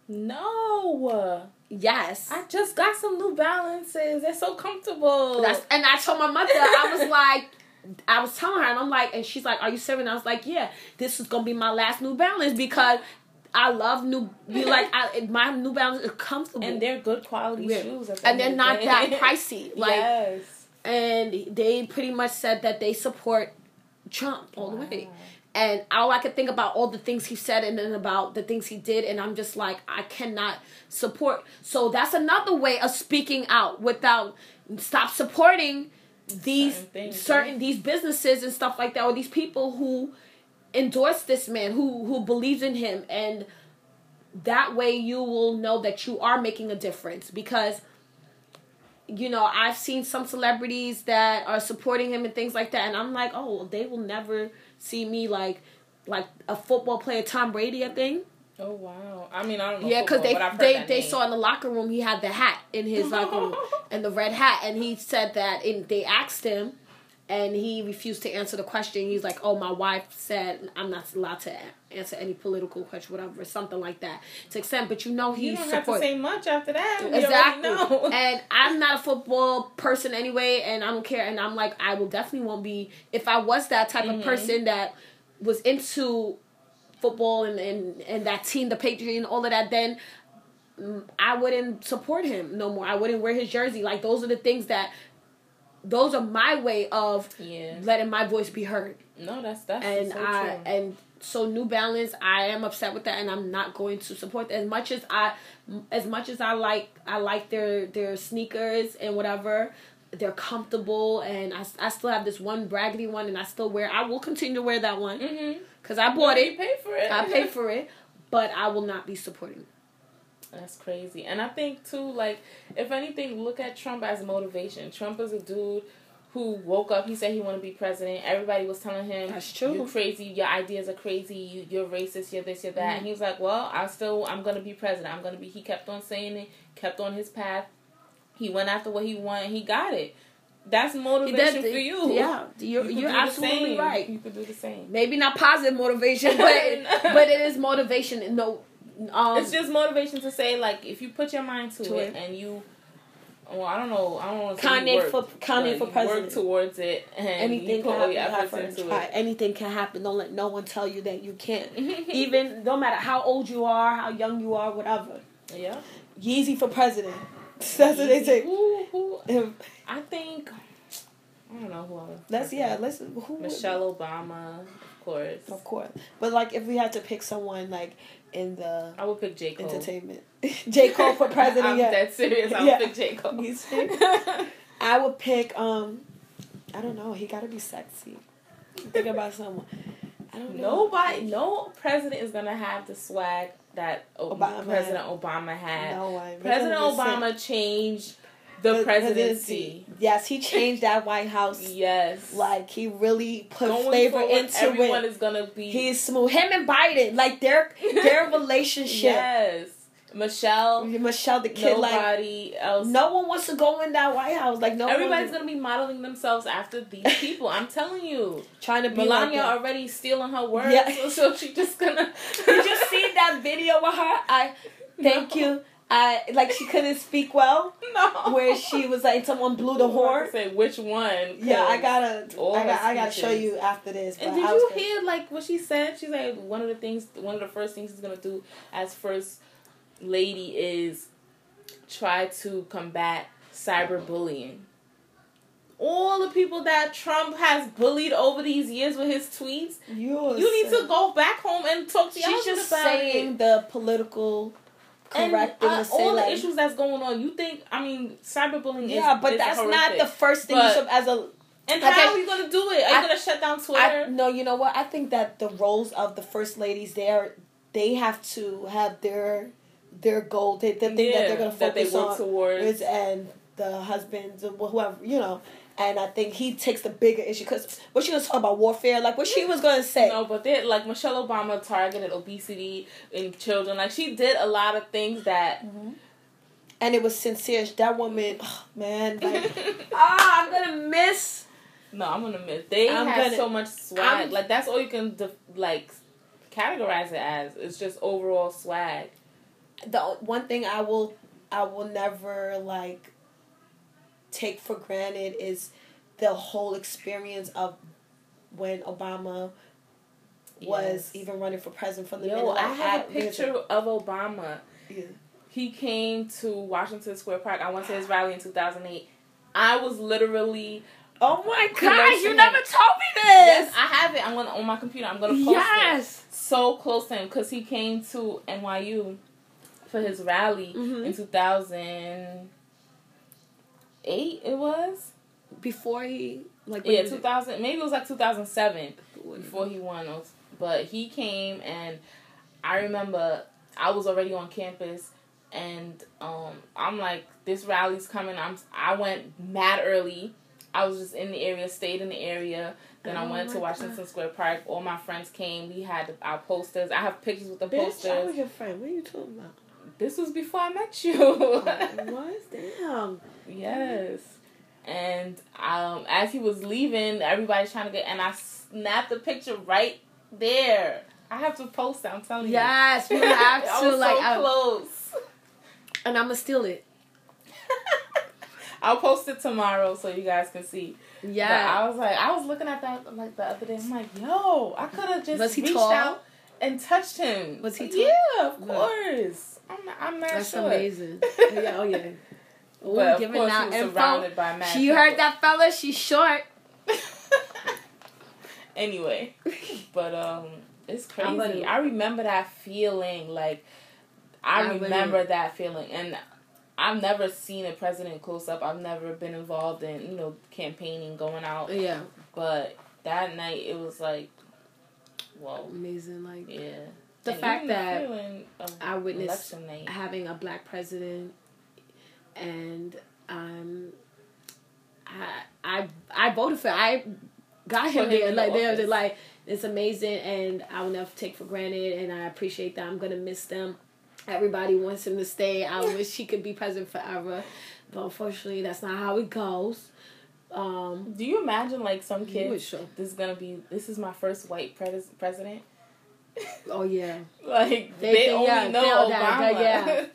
No. Yes. I just got some New Balances. They're so comfortable. That's and I told my mother, I was (laughs) like I was telling her, and I'm like, and she's like, "Are you seven? I was like, "Yeah, this is gonna be my last New Balance because I love new. Be (laughs) like I, my New Balance is comfortable, and they're good quality yeah. shoes, and they're not that (laughs) pricey. Like, yes, and they pretty much said that they support Trump all wow. the way. And all I could think about all the things he said and then about the things he did, and I'm just like, I cannot support. So that's another way of speaking out without stop supporting these certain, things, certain yeah. these businesses and stuff like that, or these people who endorse this man who who believes in him and that way you will know that you are making a difference because you know i've seen some celebrities that are supporting him and things like that and i'm like oh they will never see me like like a football player tom brady i think Oh wow! I mean, I don't know. Yeah, because they they they saw in the locker room he had the hat in his locker room (laughs) and the red hat, and he said that. And they asked him, and he refused to answer the question. He's like, "Oh, my wife said I'm not allowed to answer any political question, whatever, something like that." To extent, but you know he you don't support- have to say much after that. exactly. (laughs) and I'm not a football person anyway, and I don't care. And I'm like, I will definitely won't be if I was that type mm-hmm. of person that was into football and, and and that team, the Patriots, and all of that. Then I wouldn't support him no more. I wouldn't wear his jersey. Like those are the things that those are my way of yeah. letting my voice be heard. No, that's that's and so I true. and so New Balance, I am upset with that, and I'm not going to support that as much as I, as much as I like I like their their sneakers and whatever. They're comfortable, and I, I still have this one braggedy one, and I still wear. I will continue to wear that one because mm-hmm. I bought it. Paid for it. I paid (laughs) for it, but I will not be supporting. That's crazy. And I think too, like, if anything, look at Trump as motivation. Trump is a dude who woke up, he said he wanted to be president. Everybody was telling him That's true. You're crazy, your ideas are crazy, you you're racist, you're this, you're that. Mm-hmm. And he was like, Well, I still I'm gonna be president. I'm gonna be he kept on saying it, kept on his path. He went after what he wanted, he got it. That's motivation for you. Yeah, you're, you you're absolutely right. You could do the same. Maybe not positive motivation, (laughs) but but it is motivation. No, um, it's just motivation to say like if you put your mind to, to it, it, and you. Well, I don't know. I don't want to work, for Kanye for president. Work towards it, and anything can happen. into try. it. Anything can happen. Don't let no one tell you that you can't. (laughs) Even no matter how old you are, how young you are, whatever. Yeah. Yeezy for president. (laughs) That's what they say. Who, I think. I don't know who. Let's yeah. Let's who Michelle Obama, of course. Of course, but like if we had to pick someone like in the I would pick J Cole. entertainment. (laughs) J Cole for president. I'm yeah. dead serious. I would Yeah. pick J Cole. He's (laughs) I would pick um I don't know, he gotta be sexy. Think about someone. I don't know. Nobody, no president is gonna have the swag that Obama. President Obama had. No. President Obama changed the, presidency. Yes, he changed that White House. Yes, Like he really put Going flavor forward, into everyone it. is gonna be. He's smooth. Him and Biden, like their their (laughs) relationship. yes, Michelle. Michelle, the kid, like Nobody else. no one wants to go in that White House. Like no Everybody's gonna be modeling themselves after these (laughs) people. I'm telling you. trying to be Melania like already stealing her words, Yeah. so, (laughs) so she just gonna. Did you see that video with her? I thank you. I like she couldn't speak well. (laughs) No. Where she was like someone blew the horn. Say which one? Yeah, I gotta, I, got, I gotta show you after this. And did you gonna- hear like what she said? She's like one of the things, one of the first things she's gonna do as first lady is try to combat cyberbullying. all the people that Trump has bullied over these years with his tweets. You're you need to go back home and talk to your She's just saying it. the political correct and, uh, say. all like, the issues that's going on. You think? I mean, cyberbullying. Is yeah, is, but is that's not the first thing But- you should as a And I how are you gonna do it? Are you gonna shut down Twitter? I, no, you know what? I think that the roles of the first ladies there, they have to have their their goal, they, the thing that they're going to that they focus on, towards. is and the husbands or whoever you know. And I think he takes the bigger issue because what she was talking about warfare, like what she was going to say. No, but they like Michelle Obama targeted obesity in children. Like she did a lot of things that. and it was sincere. That woman, oh, man, like, (laughs) ah, I'm gonna miss. No, I'm gonna miss. They I'm had gonna- so much swag. I'm- like that's all you can def- like categorize it as. It's just overall swag. The one thing I will, I will never like take for granted is the whole experience of when Obama was Yes. even running for president from the Yo, I have a picture of Obama. Yeah. He came to Washington Square Park. I went to his (gasps) rally in 2008. I was literally Oh my god! You never told me this. yes. I have it. I'm gonna on my computer. I'm gonna post it. Yes. so close to him because he came to NYU for his rally Mhm. in 2008. It was Before he like yeah, 2000. Maybe it was like 2007 before he won. those. But he came and I remember I was already on campus and um, I'm like, this rally's coming. I'm I went mad early. I was just in the area, stayed in the area. Then I Oh went to Washington God. Square Park. All my friends came. We had our posters. I have pictures with the Bitch, I posters. was your friend. What are you talking about? This was before I met you. was (laughs) damn. Yes. And um, as he was leaving, everybody's trying to get, and I snapped the picture right there. I have to post it. I'm telling you. Yes, you. we (laughs) have I to was like, so I- close. and I'm gonna steal it. (laughs) I'll post it tomorrow so you guys can see. But Yeah. I was like, I was looking at that like the other day. I'm like, yo, I could have just Was he reached tall? out and touched him. Was he tall? Yeah, of course. I'm I'm not That's sure. amazing. yeah, oh yeah. (laughs) Ooh, But of giving course, out info. surrounded by mad She people. heard that fella. She's short. (laughs) anyway, but um, it's (laughs) crazy. gonna- I remember that feeling. Like, I, I remember that feeling, and I've never seen a president close up. I've never been involved in you know campaigning, going out, Yeah, but that night it was like, whoa, amazing. Like yeah. The And fact that I witnessed having a black president, and um, I I I voted for. I got him there. Like the they're office. like it's amazing, and I will never take for granted, and I appreciate that. I'm gonna miss them. Everybody wants him to stay. I wish he could be president forever, but unfortunately, that's not how it goes. Um, Do you imagine like some kid? This is gonna be. This is my first white pres- president. Oh yeah, (laughs) Like They they, think, only yeah, know Obama. that, that, yeah.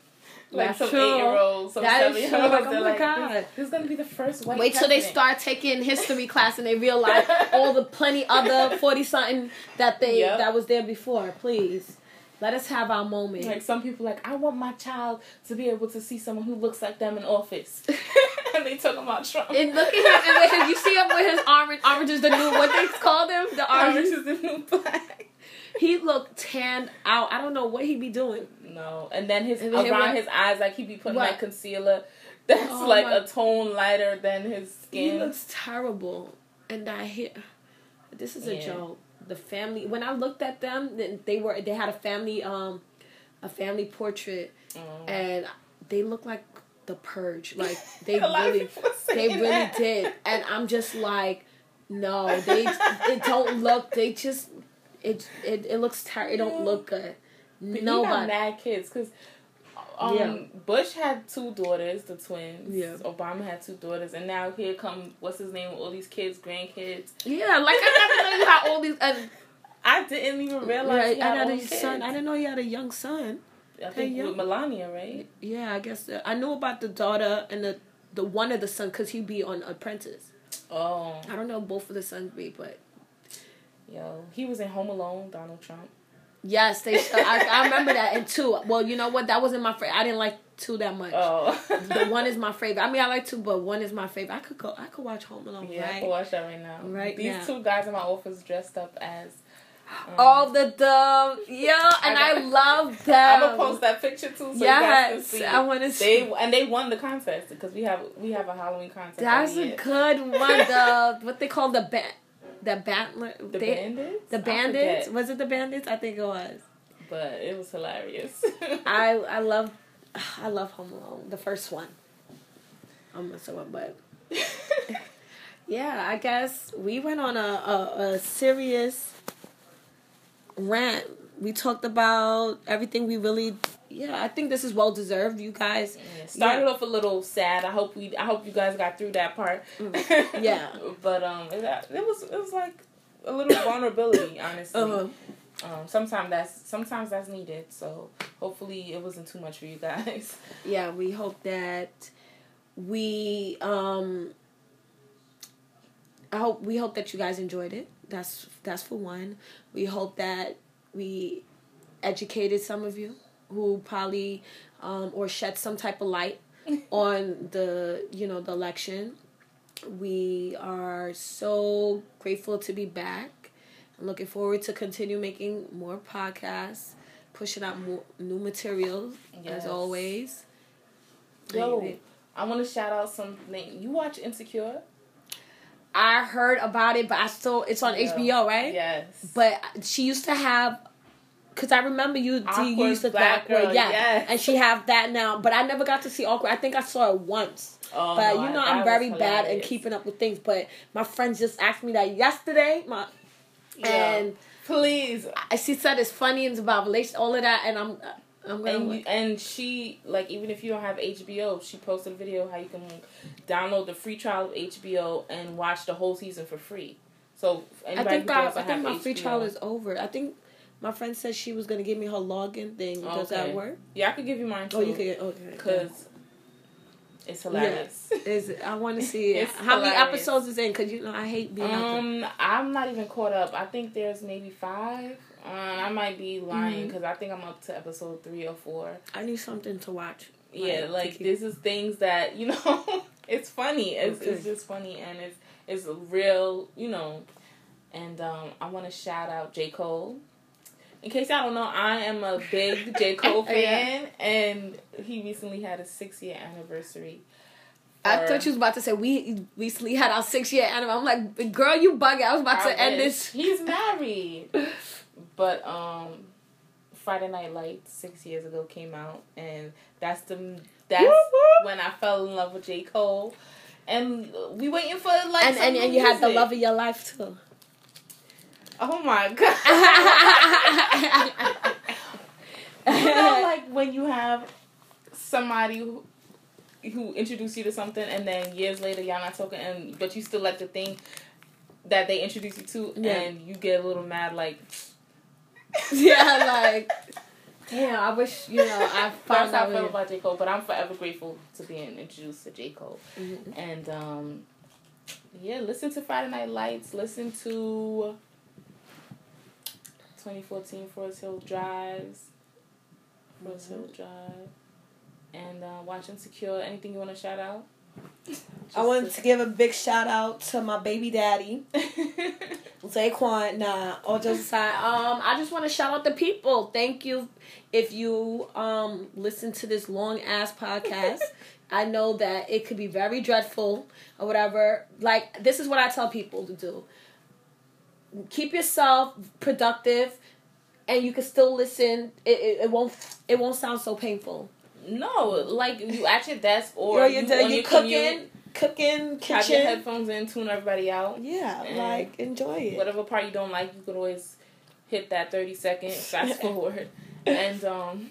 Like That's some true. eight year olds, some That is true. Oh like, oh my like, God. This, this is gonna be the first white. Wait till they start taking history class and they realize (laughs) all the plenty other forty something that they Yep. that was there before. Please, let us have our moment. Like some people, like I want my child to be able to see someone who looks like them in office, (laughs) (laughs) and they talk about Trump. and look at him, and his, you see him with his orange. Orange is the new what they call them. The Orange orange. is the new black. He looked tanned out. I don't know what he be doing. No, and then his And then around his eyes, like he be putting What? like concealer. That's Oh like my- a tone lighter than his skin. He looks terrible, and I hear this is a Yeah. joke. The family. When I looked at them, then they were they had a family um, a family portrait, Mm. and they look like the purge. Like (laughs) they A lot of really, they really that. did, and I'm just like, no, they it don't look. They just it it, it looks tired. It don't look good. But he got mad kids because um, Yeah. Bush had two daughters, the twins. Yeah. Obama had two daughters, and now here come what's his name? All these kids, grandkids. Yeah, like I never knew you had all these. Uh, I didn't even realize right, he I had had a kids. son. I didn't know he had a young son. I think Hey, with. Melania, right? Yeah, I guess uh, I knew about the daughter and the the one of the son because he'd be on Apprentice. Oh, I don't know both of the sons be, but yo, he was in Home Alone. Donald Trump. Yes, they. I, I remember that and two. Well, you know what? That wasn't my favorite. I didn't like two that much. Oh, the one is my favorite. I mean, I like two, but one is my favorite. I could go. I could watch Home Alone. Yeah, right? I could watch that right now. Right These now. two guys in my office dressed up as. Um, All the dumb, yeah, and I, I (laughs) love them. I'm gonna post that picture too, so yes, you guys can see. I want to see. They and they won the contest because we have we have a Halloween contest. That's a good one. (laughs) The what they call the band, the band, the they, bandits. The bandits. Was it the bandits? I think it was. But it was hilarious. (laughs) I I love, I love Home Alone, the first one. I'm messing up, but. yeah, I guess we went on a, a, a serious rant. We talked about everything we really yeah, I think this is well deserved. You guys yeah, started yeah. off a little sad. I hope we I hope you guys got through that part. Mm. Yeah. (laughs) but um it, it, was it was like a little (coughs) vulnerability, honestly. Uh-huh. Um, sometimes that's sometimes that's needed. So hopefully it wasn't too much for you guys. (laughs) Yeah, we hope that we um I hope we hope that you guys enjoyed it. That's that's for one. We hope that we educated some of you who probably um, or shed some type of light (laughs) on the you know the election. We are so grateful to be back. I'm looking forward to continue making more podcasts, pushing out more new materials yes. as always. Yo, I want to shout out something. You watch Insecure? I heard about it, but I still it's on yeah. HBO, right? Yes. But she used to have, cause I remember you, you used to black girl, yeah, yes. and she have that now. But I never got to see awkward. I think I saw it once. Oh, but you know I, I'm very bad in keeping up with things. But my friends just asked me that yesterday. My yeah. and please, I, she said it's funny and it's about relation, all of that, and I'm uh, I'm gonna and, you, and she like even if you don't have HBO, she posted a video how you can download the free trial of HBO and watch the whole season for free. So I think I, I think my HBO, free trial is over. I think my friend said she was gonna give me her login thing. Does that work? Yeah, I could give you mine too. Oh, you could. Okay. Because it's hilarious. Yeah. (laughs) Is I want to see it. (laughs) how hilarious. many episodes is in because you know I hate being. Um, I'm not even caught up. I think there's maybe five. Um, I might be lying because mm-hmm. I think I'm up to episode three or four. I need something to watch. Yeah, like, like this is things that you know. (laughs) it's funny. It's okay. it's just funny and it's it's real. You know, and um, I want to shout out J Cole. In case y'all don't know, I am a big J (laughs) Cole fan, yeah. and he recently had a six year anniversary. I thought you was about to say we recently had our six year anniversary. I'm like, girl, you bugging. I was about I to wish. end this. He's (laughs) married. But um, Friday Night Lights six years ago came out, and that's the that's when I fell in love with J Cole, and we waiting for like and and, and you had the love of your life too. Oh my (laughs) god! you know, (laughs) like when you have somebody who, who introduced you to something, and then years later y'all not talking, and but you still like the thing that they introduced you to, yeah. and you get a little mad, like (laughs) yeah, like damn. I wish you know I found That's how I feel about J Cole, but I'm forever grateful to being introduced to J Cole, mm-hmm. and um, yeah, listen to Friday Night Lights. Listen to 2014 Forest Hills Drive, Forest mm-hmm. Hill Drive, and uh, watch Insecure. Anything you want to shout out? I wanted to give a big shout out to my baby daddy, (laughs) Zaquan. Nah, all jokes aside, um, I just want to shout out the people. Thank you if you um listen to this long ass podcast. (laughs) I know that it could be very dreadful or whatever. Like this is what I tell people to do. Keep yourself productive, and you can still listen. It, it, it won't it won't sound so painful. No, like you at your desk or you, you, you cooking, commute, cooking, kitchen. Have your headphones in, tune everybody out. Yeah, like enjoy it. Whatever part you don't like, you can always hit that thirty second fast (laughs) forward, and um,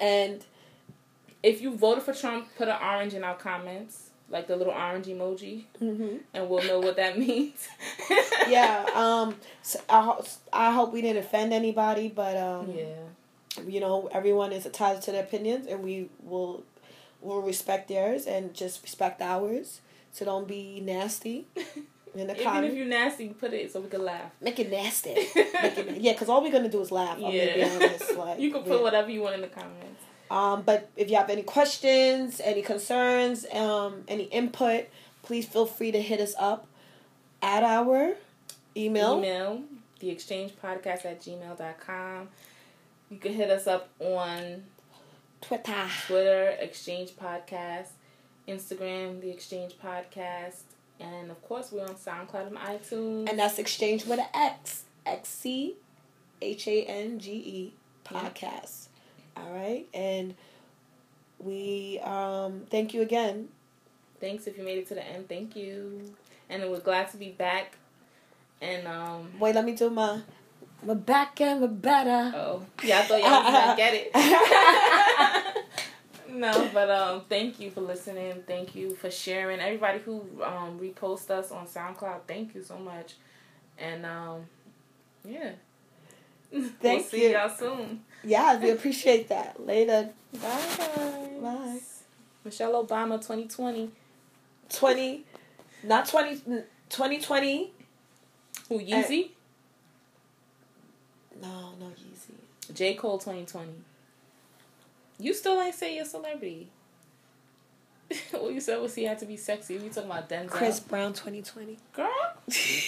and if you voted for Trump, put an orange in our comments, like the little orange emoji, mm-hmm. and we'll know what that (laughs) means. yeah. Um. So I I hope we didn't offend anybody, but um. Yeah you know, everyone is entitled to their opinions, and we will will respect theirs and just respect ours. So don't be nasty. (laughs) in the Even comment. if you're nasty, put it so we can laugh. Make it nasty. (laughs) Make it, yeah, because all we're gonna do is laugh. I'm gonna be Yeah. honest. Like, You can put yeah. whatever you want in the comments. Um, but if you have any questions, any concerns, um, any input, please feel free to hit us up at our email. Email the Xchange podcast at gmail.com. You can hit us up on Twitter. Twitter, Xchange Podcast, Instagram, The Xchange Podcast, and of course we're on SoundCloud and iTunes. And that's exchange with an X. X C H A N G E podcast. All right. And we um thank you again. Thanks if you made it to the end. Thank you, and we're glad to be back. And um, Wait, let me do my we're back and we're better. oh yeah, I thought y'all was gonna get it. (laughs) no, but um, thank you for listening. Thank you for sharing. Everybody who um repost us on SoundCloud, thank you so much. And um, yeah. we'll Thank see you. y'all soon. Yeah, we appreciate that. Later. Bye guys. Bye. Michelle Obama 2020. 20 not 20 2020 Who Yeezy? Uh, no no Yeezy J. Cole 2020. You still ain't say your celebrity. (laughs) All you said was he had to be sexy. We talking about Denzel? Chris Brown 2020 Girl.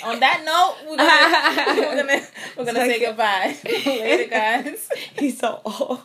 On that note, we're gonna (laughs) we're gonna, we're gonna say goodbye. (laughs) Later, guys. he's so old